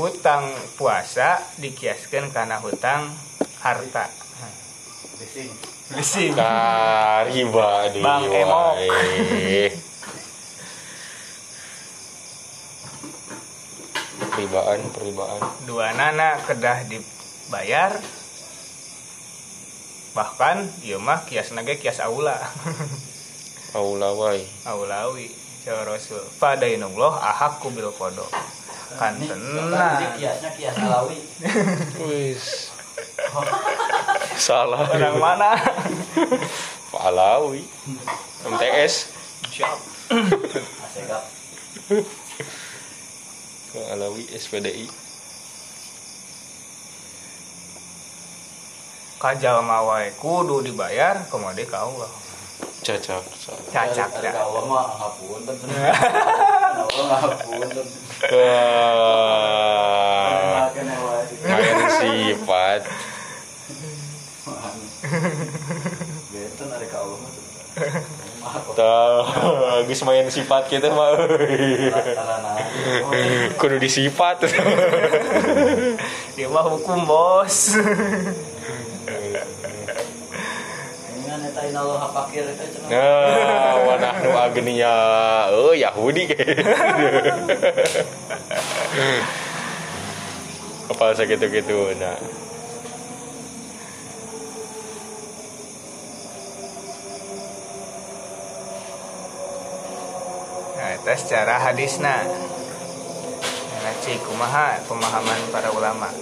Hutang puasa dikiaskeun karena hutang harta. Bising. Leasing. Kariba di Bang Emok. Peribaan, peribaan. Dua nana kedah dibayar. Bahkan ieu mah kias nage kias aula. (laughs) Aula wae. Aulawi ya Rasul. Fadainullah ahakku bil kodo. Kan Ini tenang. kiasnya kias alawi. (laughs) Wis. (laughs) Salah. Orang mana? Pak Alawi. MTS. Siap. Alawi SPDI. Kajal mawai kudu dibayar kemode ka Allah. Cacak. Cacak dah. Allah mah wae. (laughs) Main (laughs) sifat. Beten ada ka Allah geus main sifat kita mah. Kudu disifat. Dia mah hukum bos. Dengan eta inna Allah fakir. Nah, wa nahnu agniya. Oh, Yahudi Apa sakitu-kitu nah. Nah, itu secara hadisna. Nah, cik kumaha pemahaman para ulama.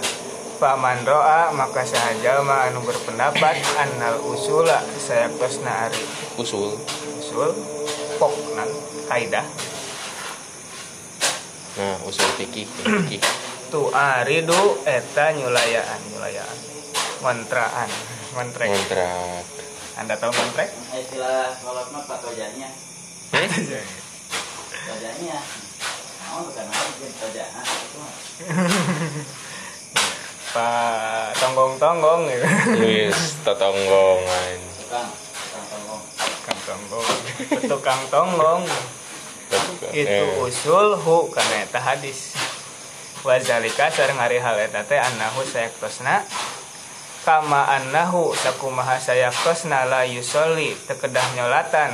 Paman ro'a maka sahaja ma anu berpendapat annal usula saya kosna ari Usul. usul pok nan kaidah Nah, usul fikih, fikih. (clears throat) tu aridu eta nyulayaan nyulayaan mantraan mantrek Kontrak. anda tahu mantrek Istilah kolot mah pak wajahnya. Hmm? Wajahnya. Mau bukan. (laughs) pak tonggong tonggong gitu Wis tetonggongan. Tukang. Tolong. tukang tonggong tukang tonggong itu Eh, usul hu karena eta hadis wazalika sareng hari hal eta teh annahu sayaktosna kama annahu sakumaha sayaktosna la yusolli. Tekedah nyolatan.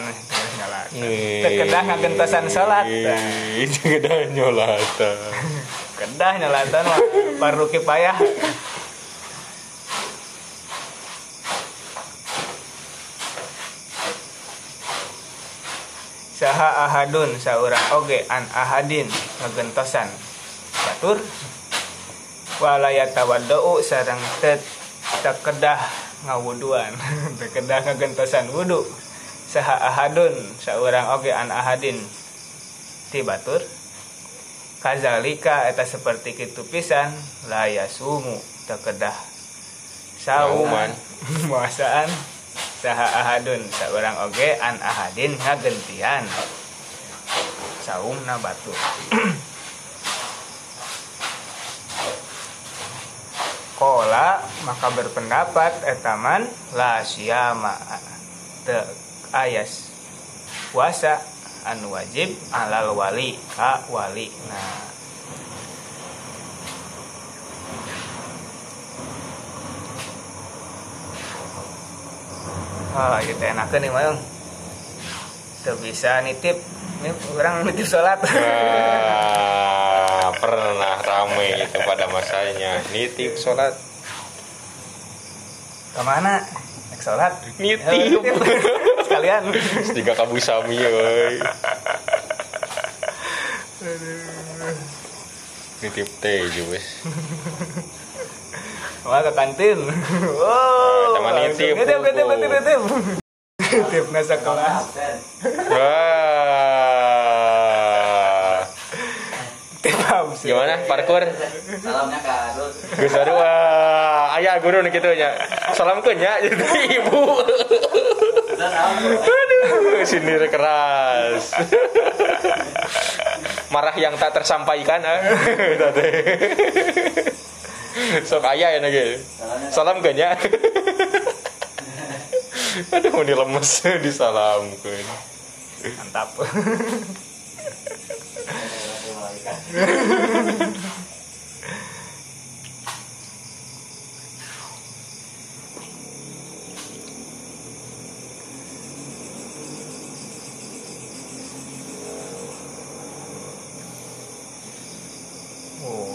Tekedah ngagentosan salat Ih, Tekedah nyolatan. (laughs) kedah nyolatan mah baru kipayah. Saha ahadun saurang oge an ahadin ngagentosan batur walayatawaddau sareng tet tekedah ngawuduan (laughs) tekedah ngagentosan wudu. Saha ahadun saurang oge an ahadin. Ti batur kazalika eta seperti kitu pisan la yasumu. Tekedah sauman (laughs) muasaan. Saha ahadun saurang oge an ahadin ngagentian. Saumna batur (clears throat) Kola maka berpendapat etaman la siyama te ayas puasa anu wajib alal wali ka wali nah Oh, gitu enakan nih, Mayong. Tuh bisa nitip. Ini orang nitip sholat. Pernah rame itu pada masanya. Nitip sholat. Ke mana? Naik sholat? Nitip. Eh, Sekalian. Tiga kabu sami euy. Nitip teh juga. Wah ke kantin. Oh, teman nitip, nitip, nitip, nitip, nitip. Nitip nasa kelas. Wah. Gimana parkur? Salamnya ke Arut. Geus aduh wah, aya guru nu kitu nya. Salam ke nya (laughs) jadi ibu. Aduh, sinir keras. Marah yang tak tersampaikan ah. Sok aya ya nage. Salam ke nya. Aduh, ini lemes disalamkeun. Mantap. Oh,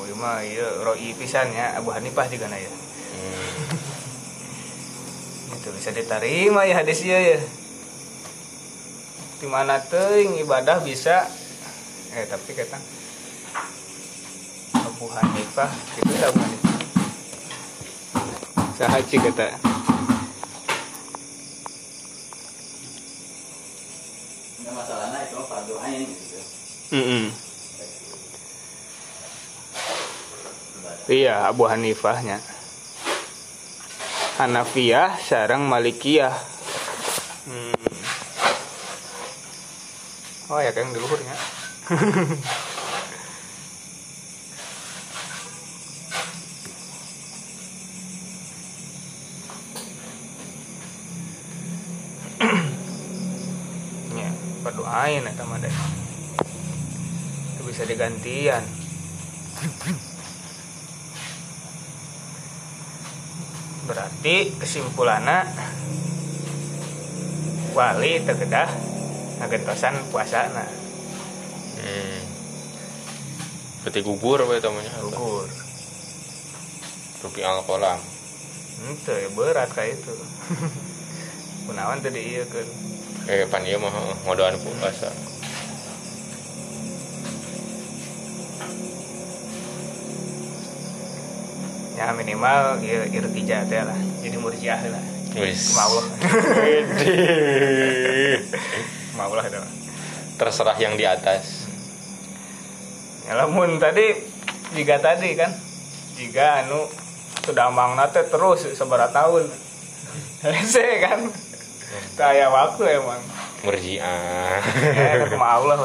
ieu mah ieu roi pisan ya Abu Hanifah juga na ya. Itu bisa diterima ya hadis ieu ya. Di mana teuing ibadah bisa eh tapi kata Abu Hanifah itu Abu Hanifah. Sahaji kata. Masalahnya itu fardu ain gitu. Mm Iya, Abu Hanifahnya. Hanafiyah sarang Malikiyah. Hmm. Oh ya kayak di (laughs) (clears throat) ya, berdoain eta mah deh. Itu bisa digantian. (clears throat) Berarti kesimpulannya wali terkedah ngagentosan puasa nah Hmm. Berarti gugur apa namanya? gugur Rupi al kolam. itu ya berat kayak itu (laughs) kunawan tadi iya kan Eh, pan ieu mah ngodoan puasa. ya minimal ya irtija teh lah jadi murjiah lah Wis. Itu mah. Terserah yang di atas. ya lamun tadi jika tadi kan jika anu sudah mang nate terus seberapa tahun (laughs) Hese kan kayak waktu emang. Murji'ah. ya sama Allah.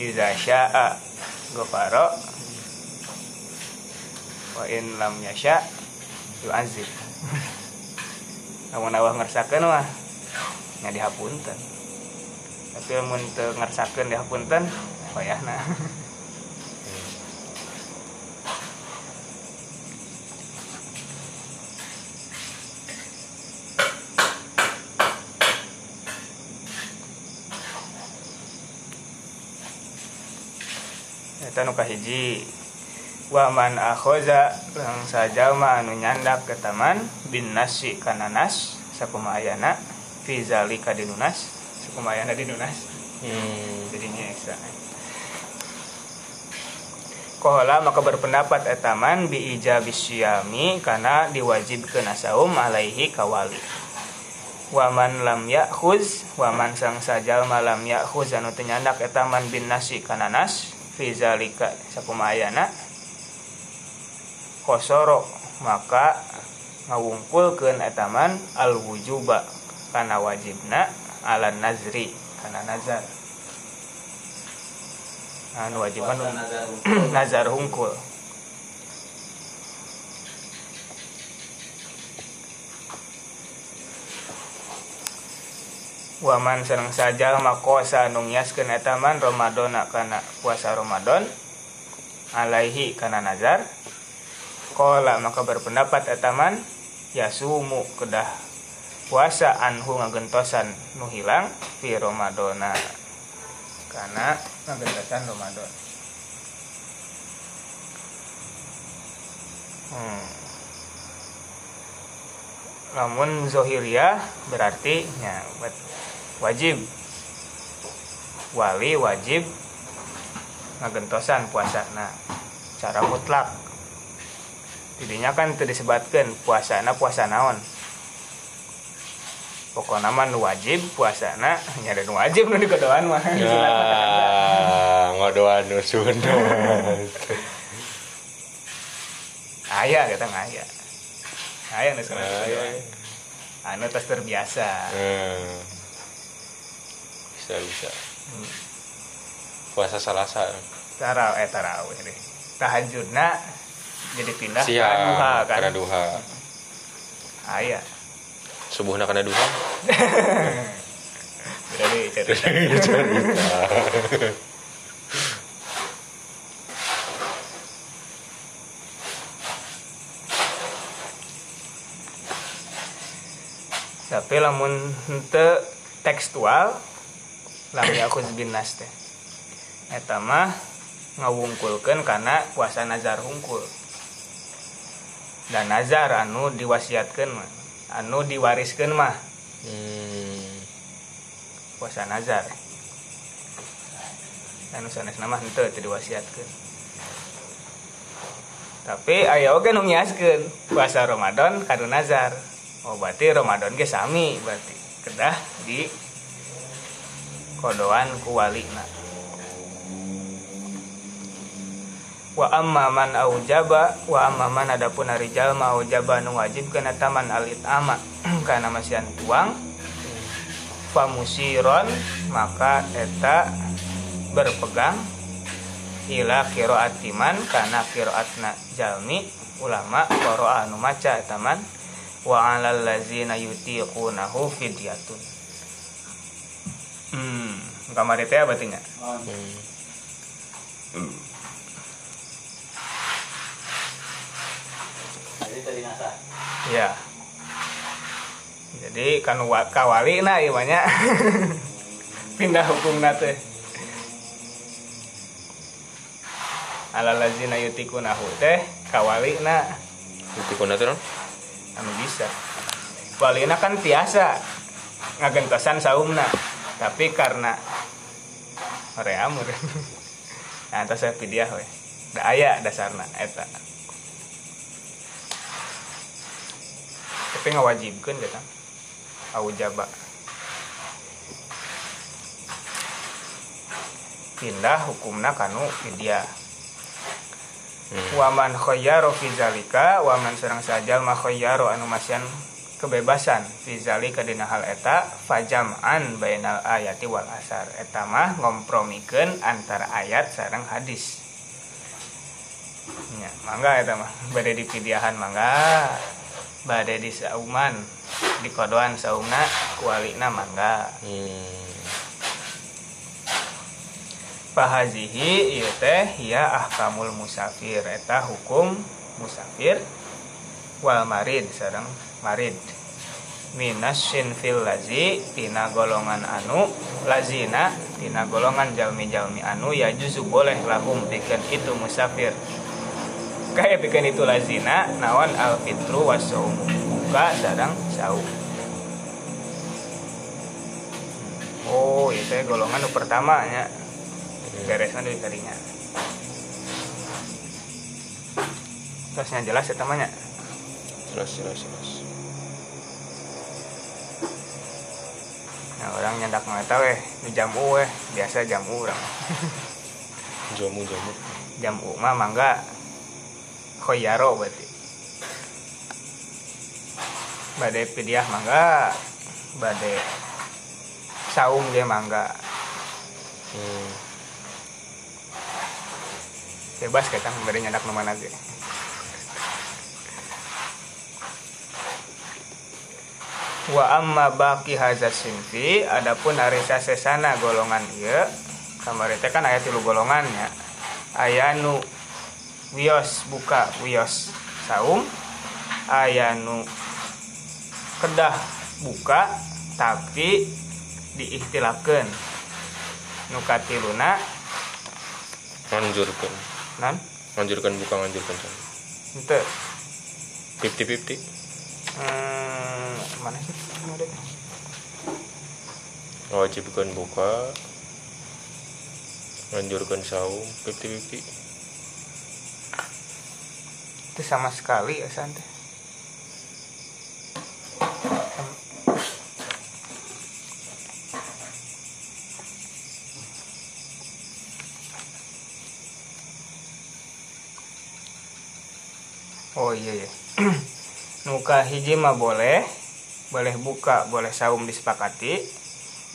Iza sya'a ghafara wa in lam yasha yu'azib lamun awah ngersakeun mah nya dihapunten. Tapi lamun teu ngersakeun dihapunten payahna eta nu kahiji wa man akhoza lang sajama anu nyandak ke taman bin nasi kana nas sakumayana fi zalika dinunas sakumayana dinunas Hmm. jadinya ekstra Kohala maka berpendapat etaman bi ijabis syami karena diwajibkeun saum alaihi kawali. Waman lam yakhuz waman sang sajal malam yakhuz anu teu nyandak etaman bin nasi kana nas fi zalika sakumayana kosoro maka ngawungkulkeun etaman al wujuba kana wajibna ala nazri kana nazar. Anu wajiban (clears throat) nazar hungkul Waman senang saja makosa nungiaskeun eta man Ramadona kana puasa Ramadan alaihi kana nazar. Kola maka berpendapat eta man yasumu kedah puasa anhu ngagentosan nu hilang fi Ramadona karena ngagentosan Ramadan Hmm. Namun zohiriyah berarti ya, wat- wajib wali wajib ngagentosan puasa nah cara mutlak Tidinya kan teu disebatkeun puasana puasa naon. Pokoknya mah nu wajib puasana (laughs) nya ada nu wajib nu dikodoan mah. Ya, ngodoan nu Sunda. (laughs) Aya kita ngaya. Aya nu sunat. Anu tos terbiasa. Hmm. Bisa bisa. Puasa Salasa. Tarawih eh tarawih deh. Tahajudna jadi pindah ke Siang duha kan. karena duha. Aya. Subuhna karena duha. (laughs) (laughs) Jadi cerita. tapi lamun henteu tekstual lam yakhuz bin nas teh. Eta mah ngawungkulkeun kana puasa nazar hungkul. Dan nazar anu diwasiatkeun mah anu diwariskeun mah. Hmm. puasa nazar. Anu sanesna mah henteu teu diwasiatkeun. Tapi aya oge nu ngiaskeun puasa Ramadan kadu nazar. Oh berarti Ramadan ge sami berarti. Kedah di kodoan ku walina wa amma man aujaba wa amma man adapun ari jalma aujaba nu wajib kana taman alit ama (clears throat) kana masian tuang famusiron maka eta berpegang ila kiroatiman kana kiroatna jalmi ulama qara'a anu maca eta man wa alal ladzina yutiqunahu fidyatun hmm kamari teh apa tinggal Hmm. Jadi tadi nasa. Ya. Jadi kan wa- kawali na ieu mah nya. (laughs) Pindah hukum teh. Ala lazina yutikunahu teh kawali na Itu kuna teh non? anu bisa. Walina kan tiasa ngagentosan saumna. Tapi karena area amur. Nah, terus saya pidiah we. Da aya dasarna eta. Tapi ngawajibkeun kita. Aujaba. Pindah hukumna kanu fidyah. Hmm. Waman khayyaru fi zalika waman serang saja ma khayyaru anu masyan kebebasan. Fi zalika dina hal eta fajam'an bainal ayati wal asar. Eta mah ngompromikeun antara ayat sareng hadis. Nya mangga eta mah. Bade di pidiahan mangga bade di sauman di kodoan saumna kualina mangga. Hmm. Fahazihi ieu teh ya ahkamul musafir. Eta hukum musafir wal marid sareng marid minas sinfil lazi tina golongan anu lazina tina golongan jalmi-jalmi anu ya juzu boleh lahum pikeun itu musafir. Kayak pikeun itu lazina nawan al fitru wasaum buka sareng saum. Oh itu golongan nu pertama nya beresnya dari tadinya. Terusnya jelas ya temannya? Jelas jelas jelas. Nah orang nyandak ngeta weh di jamu weh biasa jamu orang (laughs) Jamu jamu. jamu mah mangga khoyaro berarti badai pidiah mangga badai saum dia mangga Hmm. bebas kita bade nyandak nu mana ge wa amma baki hazat sinfi adapun ari sasesana golongan ieu kamari teh kan aya tilu golongannya aya nu wios buka wios saum aya nu kedah buka tapi diikhtilafkeun nu katiluna Nganjurkan. nan Nganjurkan bukan nganjurkan. henteu Fifty fifty. Hmm, mana sih buka. Nganjurkan saum fifty fifty. itu sama sekali ya santai Oh iya ya. (clears throat) Nuka hiji mah boleh, boleh buka, boleh saum disepakati.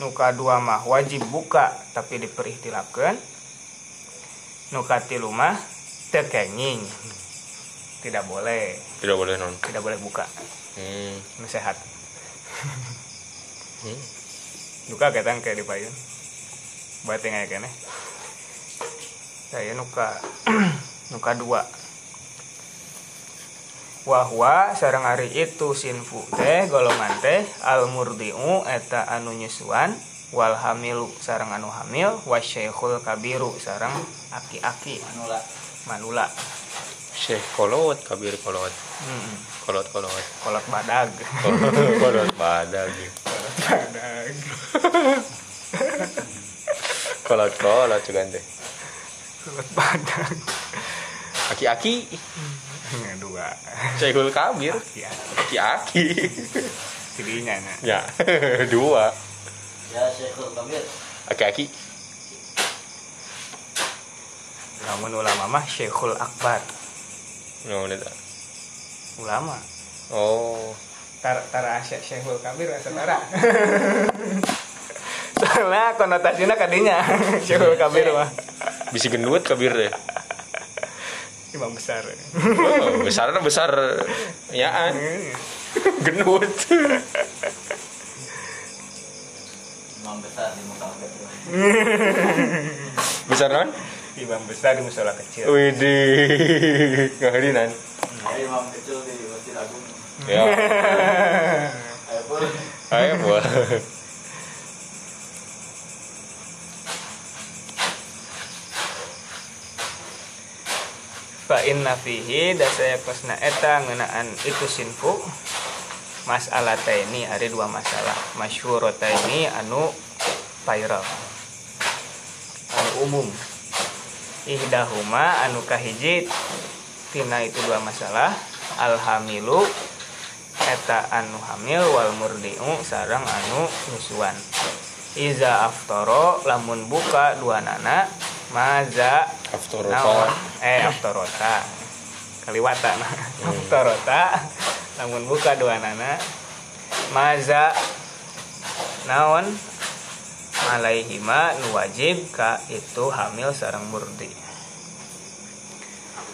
Nuka dua mah wajib buka tapi diperihtilapkan. Nuka tilu mah tekenging. Tidak boleh, Tidak boleh non. tidak boleh buka. Hmm. Sehat. (laughs) Hmm. Nuka ketang kayak dipayun. Buat yang kayak kene. Saya nuka (clears throat) nuka dua. Wahwa sarang ari itu sinfu teh golongan teh al murdiu eta anu nyusuan wal hamilu sarang anu hamil wasyaikhul kabiru sarang aki-aki manula manula Syekh kolot kabir kolot. hmm. Kolot kolot. kolot badag (laughs) kolot badag. badag (laughs) Kolot kolot juga teh. kolot badag Aki-aki. Dua Syekhul kabir. aki-aki Aki-aki. jadinya nah. ya, (laughs) dua. ya Syekhul Kabir Aki-aki. namun ulama mah syekhul akbar Oh, tak. ulama Oh. tara tara asya syekhul kabir asa tara soalnya konotasinya kadinya (laughs) syekhul kabir mah Bisa gendut kabir deh. Imam besar. Oh, besar besar. Ya gendut. imam besar di muka besar non? imam besar di musola kecil. Widih, ngahdinan. Hari imam kecil di Masjid Agung. Ya, Ayo ayo fa inna fihi dasaya kosna eta ngenaan itu sinfu. Masalah ini ada dua masalah. Masyhurata ini anu viral. Anu umum. Ihdahuma anu kahiji tina itu dua masalah. Alhamilu eta anu hamil wal murdiu sarang anu nusuan iza aftoro lamun buka dua nana maza. Aftorota. naon? Eh aftorota kaliwata. Nah aftorota namun buka dua nana maza. Naon? Alaihima nu wajib ka itu hamil sarang murdi.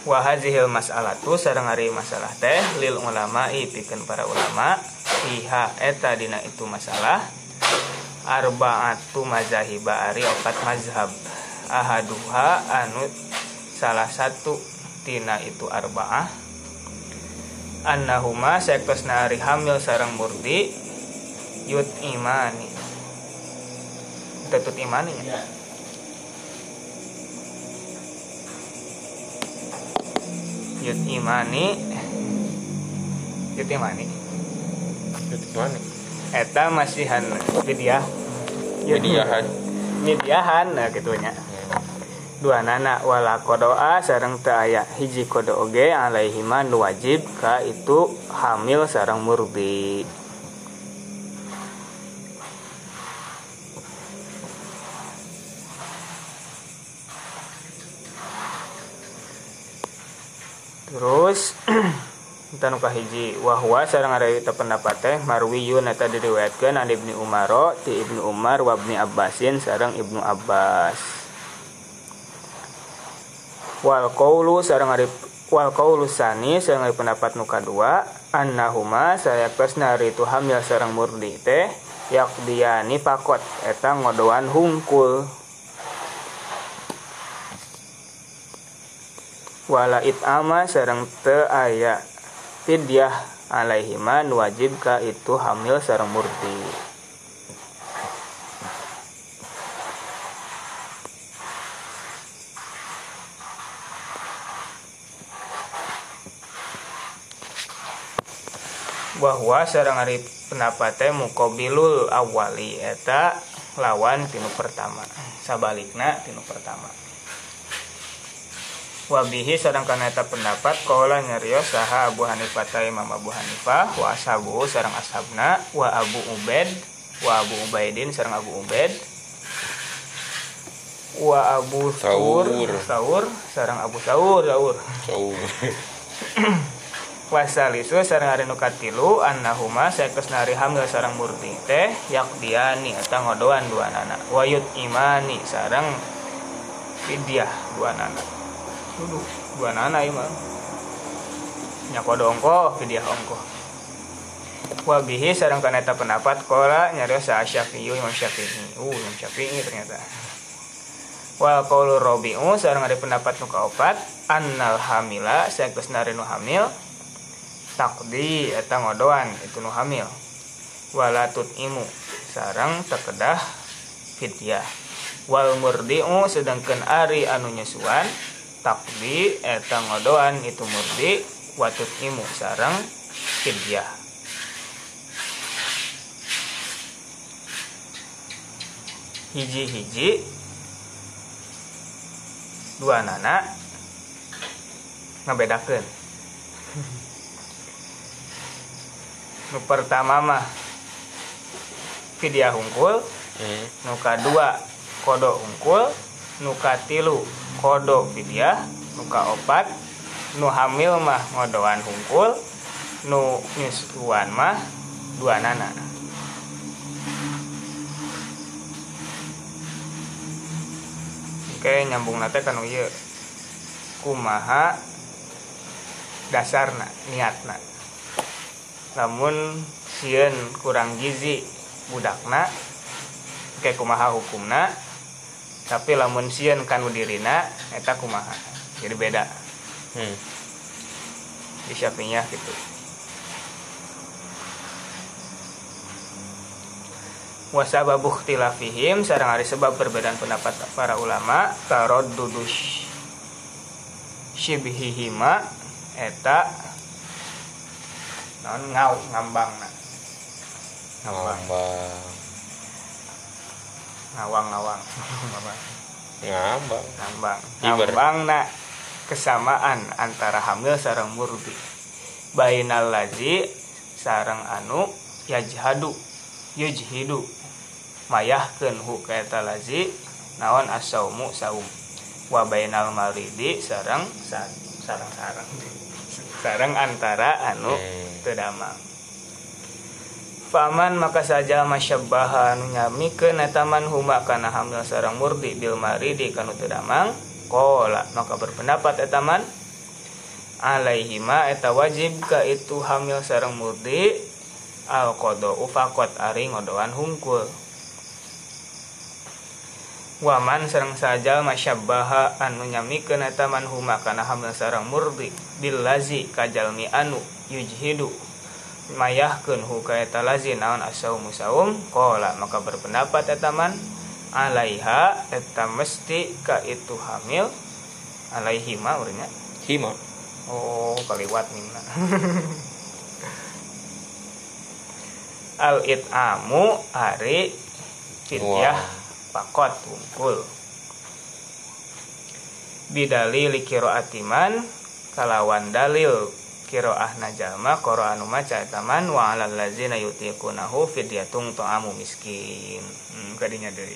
Wahazihil mas'alatu sarang hari masalah teh lil ulama pikeun para ulama. Iha eta dina itu masalah. Arba'atu mazahiba ari opat mazhab ahaduha anu salah satu tina itu arba'ah. Annahuma sekosna ari hamil sarang murdi yut imani. Tetut imani ya? yut imani. Yut imani. Itu mana? eta masihan dia Jadiahan. midiahan nah gitunya dua nana wala kodoa sarang teu aya hiji kodo oge alaihima nu wajib ka itu hamil sarang murdi terus (clears throat) tanu kahiji. Wahwa sareng ada itu pendapat teh marwiyun eta diriwayatkeun an Ibnu Umar ti Ibnu Umar wa Ibnu Abbasin sareng Ibnu Abbas wal qaulu sareng ari wal qaulu sani sareng ari pendapat nu kadua annahuma sayaktasna ari itu hamil sareng murdi teh yakdiyani pakot eta ngodoan hungkul. Wala it'ama sareng teu aya fidyah alaihima nu wajib ka itu hamil sareng murdi bahwa sareng ari pendapat teh muqabilul awali eta lawan tinu pertama sabalikna tinu pertama wabihi sareng kana eta pendapat qala nyarios saha Abu Hanifah ta Imam Abu Hanifah wa ashabu sareng ashabna wa Abu Ubaid wa Abu Ubaidin sareng Abu Ubaid wa Abu Saur Saur. Sareng Abu Saur Saur Saur. Wasalisu sareng ari nu katilu annahuma saeus nari hamil sareng murti teh yakdiani eta ngodoan dua nana. Wayut imani sareng fidyah dua nana. Duduh, dua nana ieu mah. Nya kodo ongko fidyah ongko. Wabihi sareng kana eta pendapat qala nyarios sa Syafi'i Imam Syafi'i. Uh Imam Syafi'i ternyata. Wal qaulu rabi'u sareng ada pendapat nu kaopat annal hamila saeus nari nu hamil takdi eta ngodoan itu nu hamil. Walatut imu sarang tekedah fidyah wal murdi'u sedangkan ari anu nyusuan takdi eta ngodoan itu murdi watut imu sarang fidyah hiji-hiji dua nana ngabedakeun (laughs) nu pertama mah fidyah hungkul. Hmm. nu kadua kodok hungkul. Nu katilu kodok fidyah. Nu kaopat nu hamil mah ngodoan hungkul. Nu nyusuan mah dua nana. Oke nyambung nate kan ieu kumaha dasarna niatna namun sieun kurang gizi budakna kayak kumaha hukumna tapi lamun sieun kanu dirina eta kumaha? Jadi beda. Hmm. di syafinya gitu. Wasababu ikhtilafihim sareng ari sebab perbedaan pendapat para ulama taraddudush shibhihima eta non ngau ngambangna ngambang Ngambang. ngawang ngawang. Ngambang. ngambang. Iber. ngambangna kesamaan antara hamil sareng murdi bainal lazi sareng anu yajhadu yujhidu. Mayahkeun hu kaeta lazi naon asaumu saum. Wa bainal maridi sareng sa- sareng sareng sareng antara anu Hmm. Teu damang Paman maka saja masyabbaha anu nyamikeun eta man huma kana hamil sareng murdi bil maridi kanu teu damang qala maka berpendapat eta man alaihima eta wajib ka itu hamil sareng murdi? Al qada ufaqat ari ngodoan hungkul. Waman sareng saja masyabbaha anu nyamikeun eta man huma kana hamil sareng murdi. Bil lazi kajalmi anu yujhidu mayahkeun hu ka eta lazi naon asaumu saum. Qala maka berpendapat eta man alaiha eta mesti ka itu hamil. Alaihi ma urangnya Hima. oh kaliwat minna. (laughs) Al itamu ari fidyah pakot wungkul. Bidali likiro atiman kalawan dalil kiroah najama anu maca etaman wa alal lazina yutiqunahu fidyatun ta'amu miskin. Hmm, kadinya deui.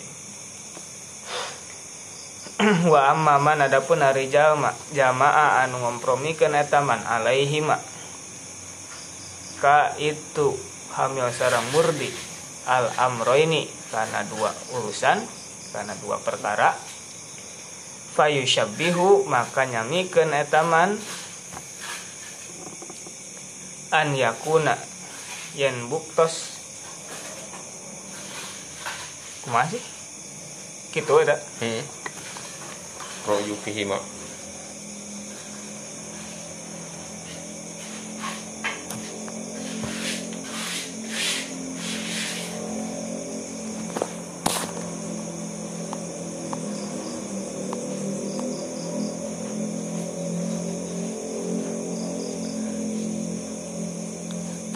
(clears throat) Wa amma man adapun ari jalma jamaah anu ngompromikeun eta man alaihi ma ka itu hamil sareng murdi al amroini karena dua urusan karena dua perkara fayushabbihu maka nyamikeun eta man an yakuna yen buktos kumaha sih gitu ada Hmm. Ro'yu fihima.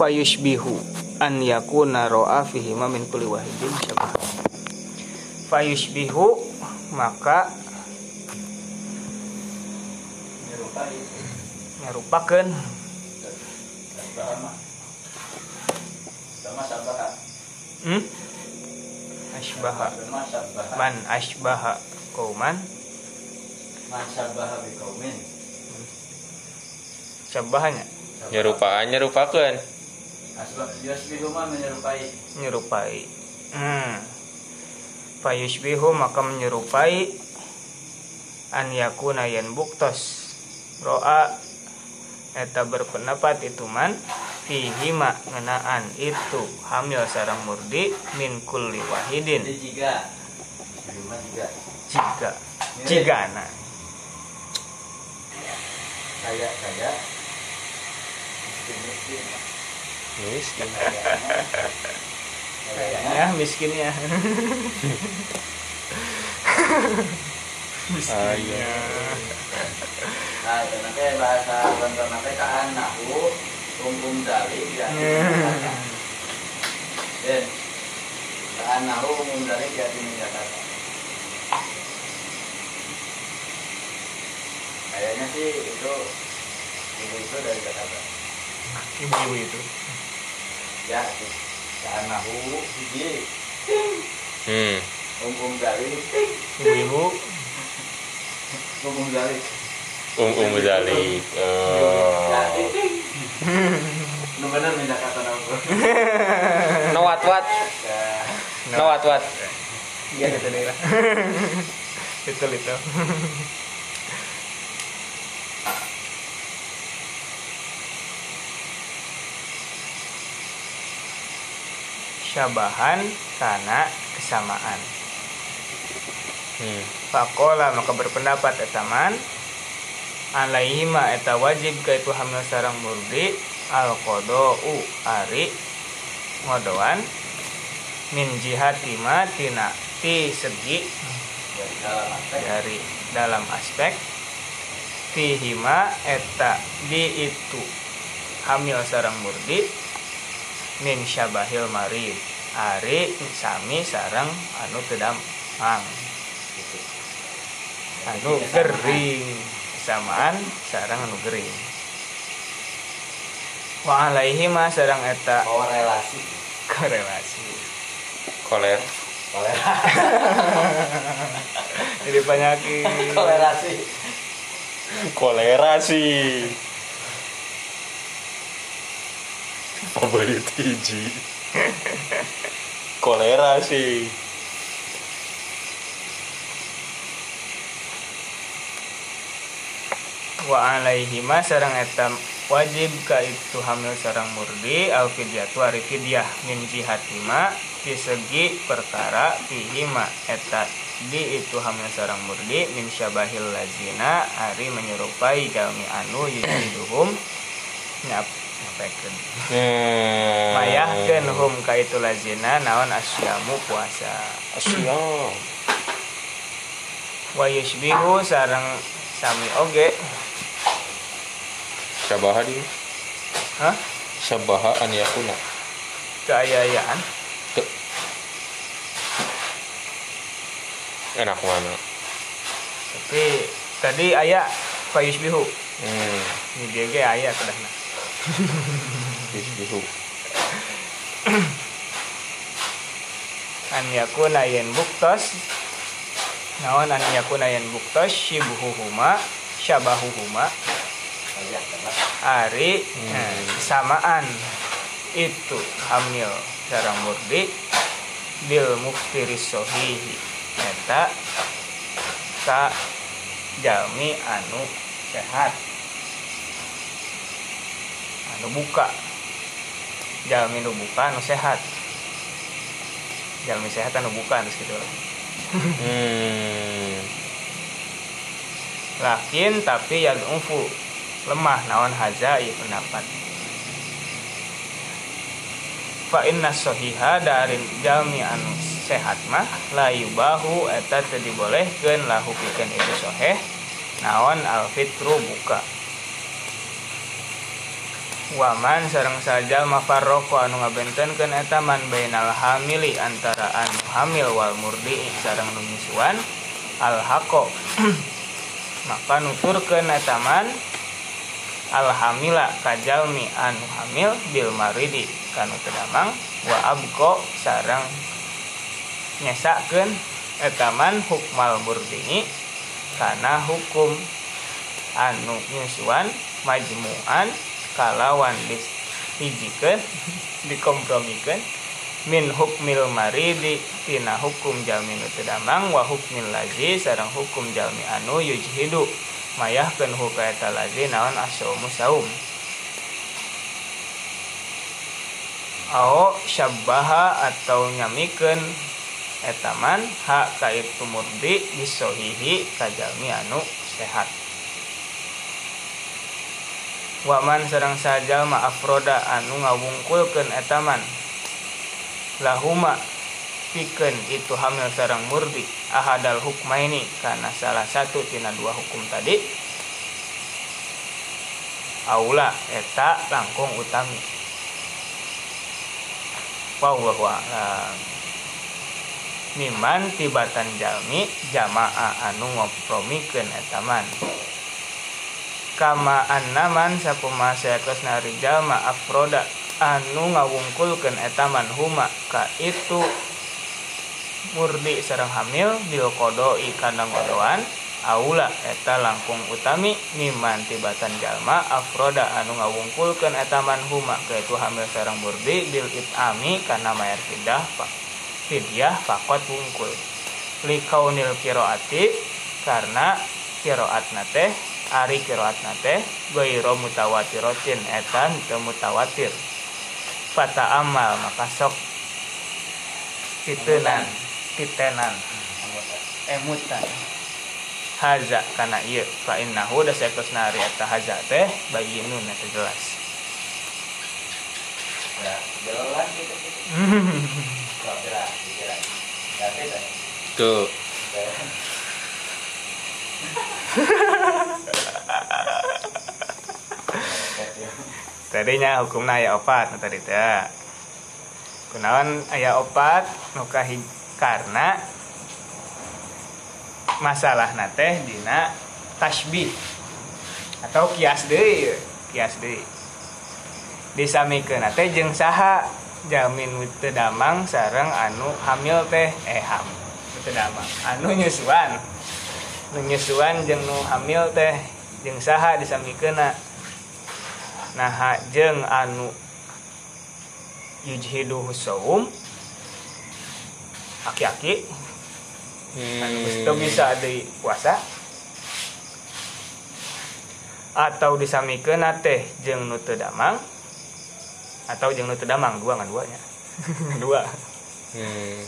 Fayushbihu an yakuna ro'a fihi ma min kulli wahidin syabah fayushbihu maka nyerupakeun Asbaha mah. Sama sabaha. hmm? asbaha man asbaha kauman Man sabaha bi qaumin. syabahanya Nyerupaan Asbah yasbihu mah menyerupai. menyerupai. Hmm. Fayushbihu maka menyerupai an yakuna yen buktos. Roa eta berpendapat itu man fihi ngenaan itu hamil sarang murdi min kulli wahidin. Jika jika jika jigana. Kaya kaya miskin. Miskin Miskin. kayaknya ya. Miskinnya. Ayo. nah itu nanti bahasa bentar nanti kaan nahu umum dalik ya. Dan kaan nahu umum dalik ya di Jakarta. Kayaknya sih itu ibu itu dari Jakarta. Ibu-ibu itu ya kaan nahu hiji Hmm. umum dalik ibu-ibu umum dalik Um um zalik. Oh. nu bener minta kata nama No what what. No what what. iya gitu daerah itu itu syabahan karena kesamaan. Hmm. Fakola maka berpendapat etaman alaihima eta wajib ka itu hamil sarang murdi? Al u ari ngodoan min jihati ma tina ti segi dari dalam aspek dari dalam aspek fihima eta di itu hamil sarang murdi min syabahil marid. Ari sami sarang anu tedamang gitu. anu gering. Samaan sarang anu gering. Wa alaihi ma sarang eta. Korelasi. Korelasi. Koler. kolerasi jadi penyakit kolerasi. Kolera sih. Favorit hiji. Kolera sih. wa alaihi ma sarang eta wajib ka itu hamil sarang murdi al fidyatu ari fidyah min jihatima di segi perkara fihima eta di itu hamil sarang murdi min syabahil lazina ari menyerupai jalmi anu yujiduhum nyap nyapekeun Hmm. mayahkeun hum ka itu lazina naon asyamu puasa Asyam. wa yushbihu sareng sami oge Syabaha di. hah Syabaha an yakuna. keayaan Tuh. Enak mana? tapi tadi ayah fayusbihu Hmm. ini dia ayah kedahna Bisbihu. (coughs) an yakuna yen buktos. Naon an yakuna yen buktos? Shibuhuhuma syabahuhuma. Ari nah, samaan itu hamil sarang murdi. Bil muftiris sohihi eta ka jalmi anu sehat anu buka. Jalmi nu buka anu sehat. Jalmi sehat anu buka anu gitu Hmm. lakin tapi yang umfu lemah naon haza ieu pendapat. Fa inna sahiha dari jalmi anu sehat mah la yubahu eta teu dibolehkeun lahu pikeun itu soheh naon al fitru buka waman sarang saja mafarroko anu ngabentenkeun eta man bainal hamili antara anu hamil wal murdi sarang nu nyisuan al haqo. (clears throat) Maka nuturkeun eta man alhamila kajalmi anu hamil bil maridi. Kanu tedamang wa abko sarang nyesakeun etaman hukmal murdi karena hukum anu nyusuan majmu'an kalawan dihijikeun dikompromikan min hukmil maridi tina hukum jalmi nu tedamang wa hukmil lazi sarang hukum jalmi anu yujhidu mayahkeun hukaya lazi naon asaumu saum. Ao syabbaha atau nyamikeun etaman hak kaitu murdi bisohihi kajalmi anu sehat Waman serang saja maafroda anu ngawungkulkeun etaman lahuma pikeun itu hamil sarang murdi. Ahadal hukma ini karena salah satu tina dua hukum tadi. Aula eta langkung utami. Wallahu a'lam miman tibatan jalmi jamaah anu ngopromikeun etaman kama annaman sapuma sayatos nari jalma afroda anu ngawungkulkeun etaman huma ka itu murdi sareng hamil bil kodoi kana ngodoan aula eta langkung utami miman tibatan jalma afroda. Anu ngawungkulkeun etaman huma ka itu hamil sareng murdi bil itami kana mayar fidah pak fidyah fakot wungkul. Likaunil kiroati karena kiroat nate ari kiroat nate gairo mutawatirotin etan mutawatir. Fata amal maka sok. Titenan titenan. Emutan. Haza kana ieu fa innahu da saetos nari eta haza teh bayinun eta jelas. Ya jelas gitu. (laughs) Tuh. (laughs) tadinya hukumna aya opat tadi teh. Kunaon aya opat nu kahi- karena masalah teh dina tasbih atau kias deui kias deui. Disamikeun teh saha? Jamin teu damang sareng anu hamil teh eh ham teu damang. Anu nyusuan nu nyusuan jeung nu hamil teh jeung saha disamikeunna. Nah jeung anu yujhidu saum aki-aki. Anu geus teu bisa deui puasa. Atau disamikeun teh jeung nu damang atau jeung nu damang dua ngan duanya. (laughs) Dua. Hmm.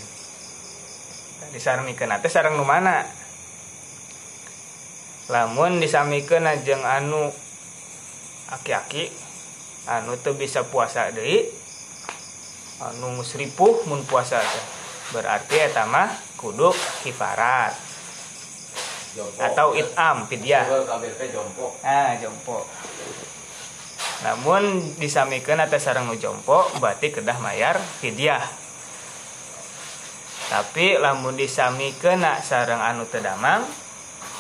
disaramikeun teh sareng nu mana lamun disamikeun jeung anu aki-aki anu teu bisa puasa deui anu geus ripuh mun puasa teh. Berarti eta mah kudu kifarat. Jompo. atau itam jompo. ah jompo. Namun disamikeun atau sareng nu jompo berarti kedah mayar fidyah. Tapi lamun disamikeun sareng anu teu damang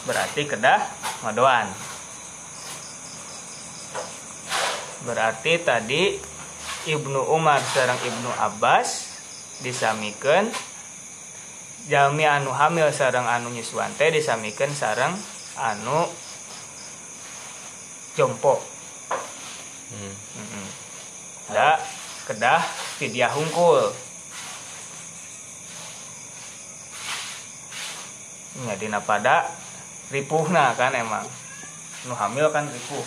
berarti kedah ngodoan berarti tadi Ibnu Umar sareng Ibnu Abbas disamikeun jalmi anu hamil sareng anu nyusuan teh disamikeun sareng anu jompo. Hmm. Da kedah fidyah hungkul. Dina pada ripuhna kan emang. Nu hamil kan ripuh.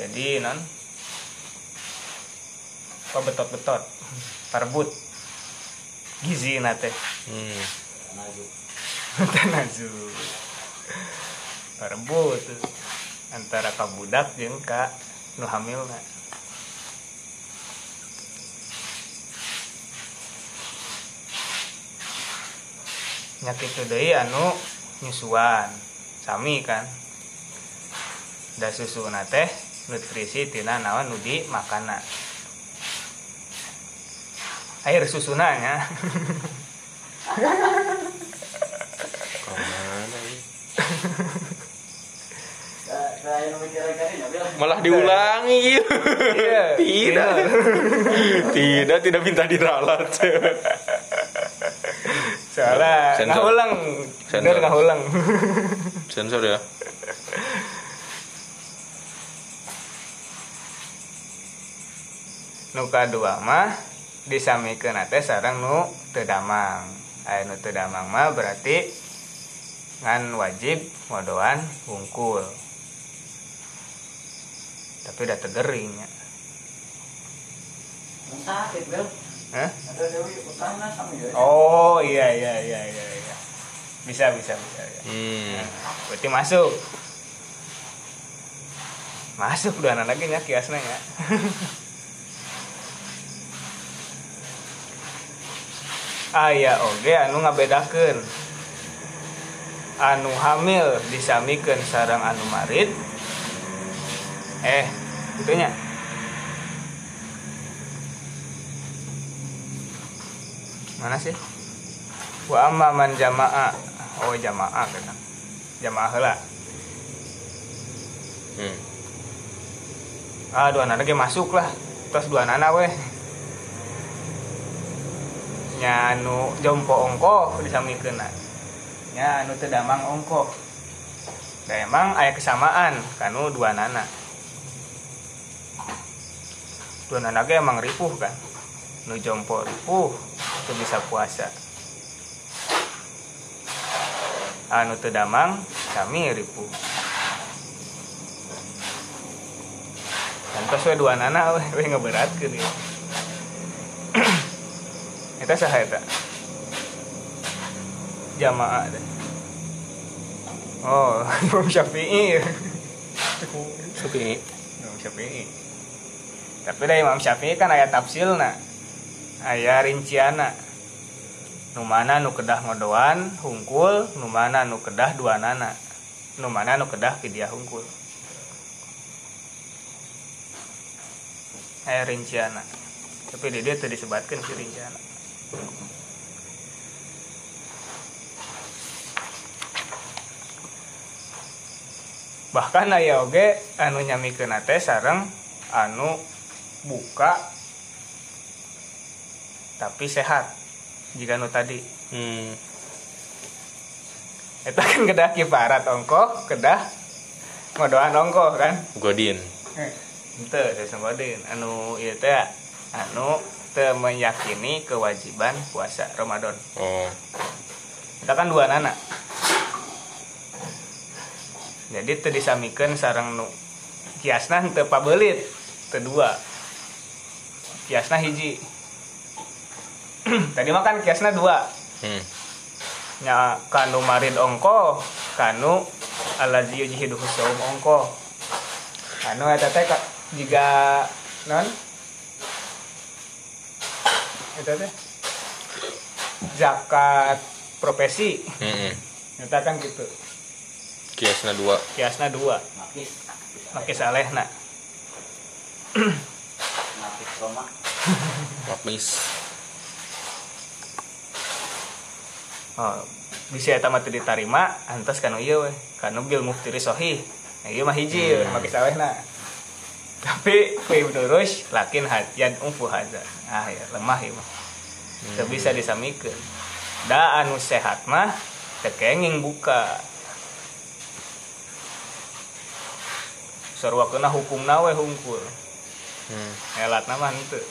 Jadi non apa betot-betot? Perebut gizi nate Hmm. Maju. tanazu perebut antara kabudak jeung ka nu hamilna nyakit deui anu nyusuan sami kan da susu teh nutrisi tina naon nu di makanan air susunanya? Malah diulangi. Iya, (laughs) tidak. tidak, tidak minta diralat. Sensor. nggak ulang Sensor. bener nggak ulang (laughs) Sensor ya. nu kadua mah disamikeun teh sareng nu teu damang aya nu teu damang mah berarti ngan wajib ngodoan hungkul tapi udah tegering ya sakit bel Hah? ya oh iya iya iya iya iya bisa bisa bisa ya. Hmm. berarti masuk masuk dua anak lagi nya kiasna ya aya (laughs) oge anu ngabedakeun anu hamil disamikeun sareng anu marid eh itunya mana sih? Wa amma man jama'a. Oh jama'a kata jamaah heula. Hmm. ah dua anak ge masuk lah. Terus dua anak weh. Nya anu jompo ongko disamikeun nya anu teu damang ongko. Da emang aya kesamaan kanu dua nana dua nana emang ripuh kan nu jompo ripuh itu bisa puasa anu teu damang kami ripuh Kantos we dua nana (laughs) we, we ngeberatkeun ieu. (clears throat) Eta saha eta? Jamaah teh. Oh, (laughs) Imam Syafi'i. Sepi. Imam Syafi'i. Tapi da Imam Syafi'i kan aya tafsilna. Aya rinciana. Nu mana nu kedah ngodoan hungkul, nu mana nu kedah dua nana. Nu mana nu kedah pidiah hungkul. Aya rinciana. Tapi di dia teu disebatkeun si rinciana. bahkan aya oge anu nyamikeun teh sareng anu buka tapi sehat. Jika nu tadi. Hmm. eta kan kedah kiparat ongko kedah ngodoan ongko kan? Godin. ente sesemgodin anu ieu teh anu teu meyakini kewajiban puasa Ramadan. Oh. kita kan dua anak jadi teu disamikeun sareng nu kiasna teu pabelit teu dua. Kiasna hiji (clears throat) tadi mah kan kiasna dua. Hmm. nya kanu marid ongko kanu alazi yujhidu saum ongko. Kanu eta teh ka- jiga non? Eta teh zakat profesi. Hmm. eta kan gitu. Kiasna dua. kiasna dua. Nakis make salehna nakis Roma. Lapis. Oh, bisa eta mah teu ditarima antos kanu ieu we kanu bil muftiri sahih nah, ieu mah hiji Hmm. make salehna tapi fi Ibnu Rushd lakin hadian umfu hadza ah ya lemah ieu mah. Teu bisa disamikeun. Da anu sehat mah teu kenging buka. Sarua hukumna we hungkul. Hmm. elatna mah henteu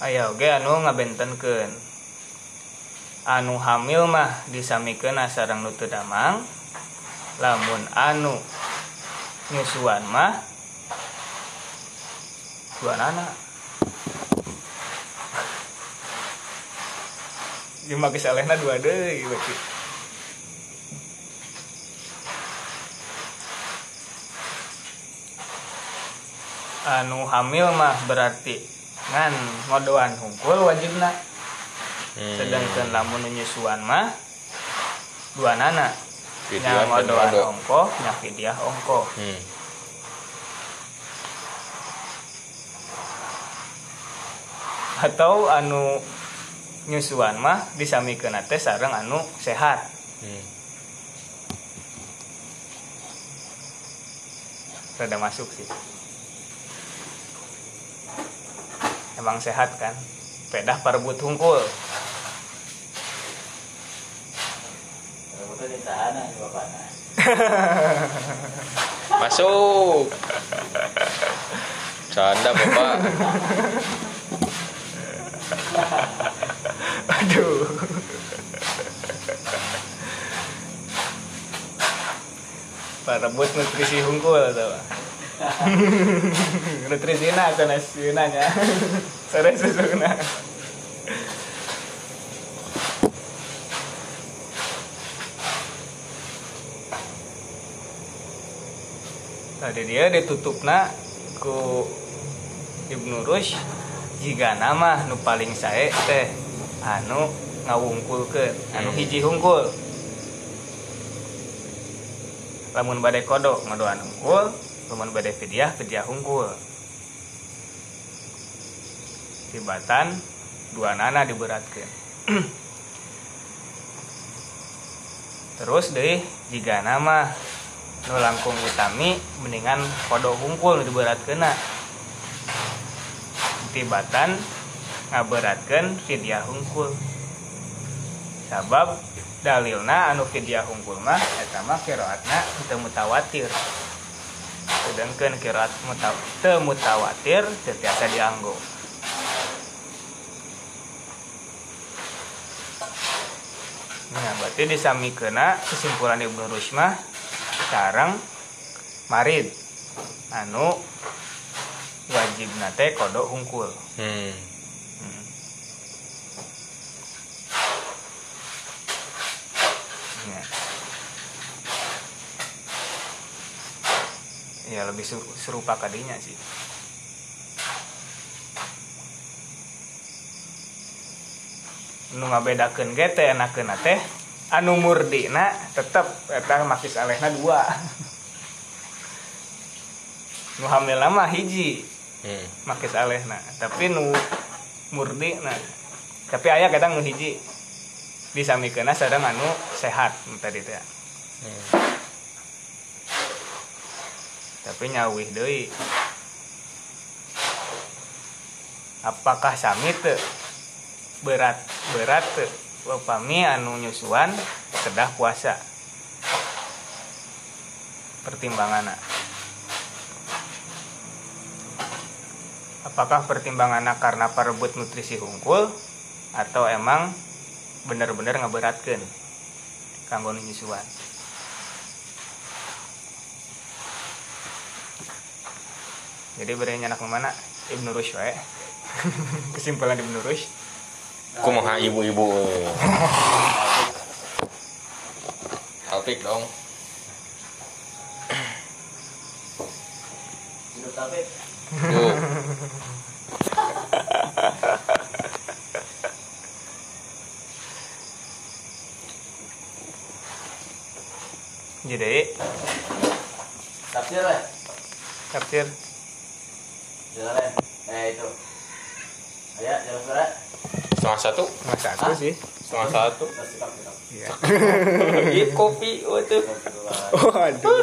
Aya oge anu ngabentenkeun. Anu hamil mah disamikeun sareng nu teu damang. Lamun anu nyusuan mah dua anak. Jeung (laughs) make salehna dua deui berarti. Anu hamil mah berarti ngan ngodoan hungkul wajibna Hmm. sedangkan lamun nyusuan mah dua nana nya ngodoan ngodo. ongko nya fidyah ongko Hmm. atau anu nyusuan mah disamikeun teh sareng anu sehat Hmm. rada masuk sih emang sehat kan pedah parebut hungkul. (laughs) Masuk. Canda Bapak. (laughs) aduh parebut nutrisi hungkul tuh (laughs) nutrisina atau nasionanya sore susuna tadi dia ditutupna ku Ibnu Rush jika nama nu paling sae teh anu ngawungkulkeun anu hiji hungkul. Lamun badai kodok maduan hungkul lamun badai fidyah fidyah hungkul. Tibatan dua nana diberatkan. (clears throat) Terus deh jika nama nu langkung utami mendingan kodok hungkul nu diberatkeun tibatan ngaberatkan fidyah hungkul. Sabab dalilna anu fidyah hungkul mah eta mah teu mutawatir sedangkan teu mutawatir teu tiasa dianggo. Nah, berarti disamikeuna kesimpulan Ibnu Rushd mah sareng marid. Anu wajib nate kodok hungkul. Hmm. Ya lebih serupa kadinya sih. Nu ngabedakeun ge teh enakeun teh anu murdina tetep eta makis alehna dua. (laughs) Nu hamil mah hiji Hmm. makis alehna. Tapi nu murdi nah tapi ayah kadang nu hiji. Disamikeuna sareng anu sehat tadi teh. Hmm. Tapi nyawih deui. Apakah sami teu? Berat berat teu. Upami anu nyusuan kedah puasa. Pertimbanganna. Apakah pertimbanganna karena parebut nutrisi hungkul atau emang bener-bener ngeberatkeun kanggo nyusuan jadi beri anak mana Ibnu Rushd wae (laughs) kesimpulan Ibnu Rushd Kumaha ibu-ibu. Alpik dong. Hidup tapi Tuh. jadi tafsir lah. tafsir Jalan. Eh itu. Ayo jalan. Setengah satu. mas satu sih Setengah satu. Iya. Kopi waktu. Waduh.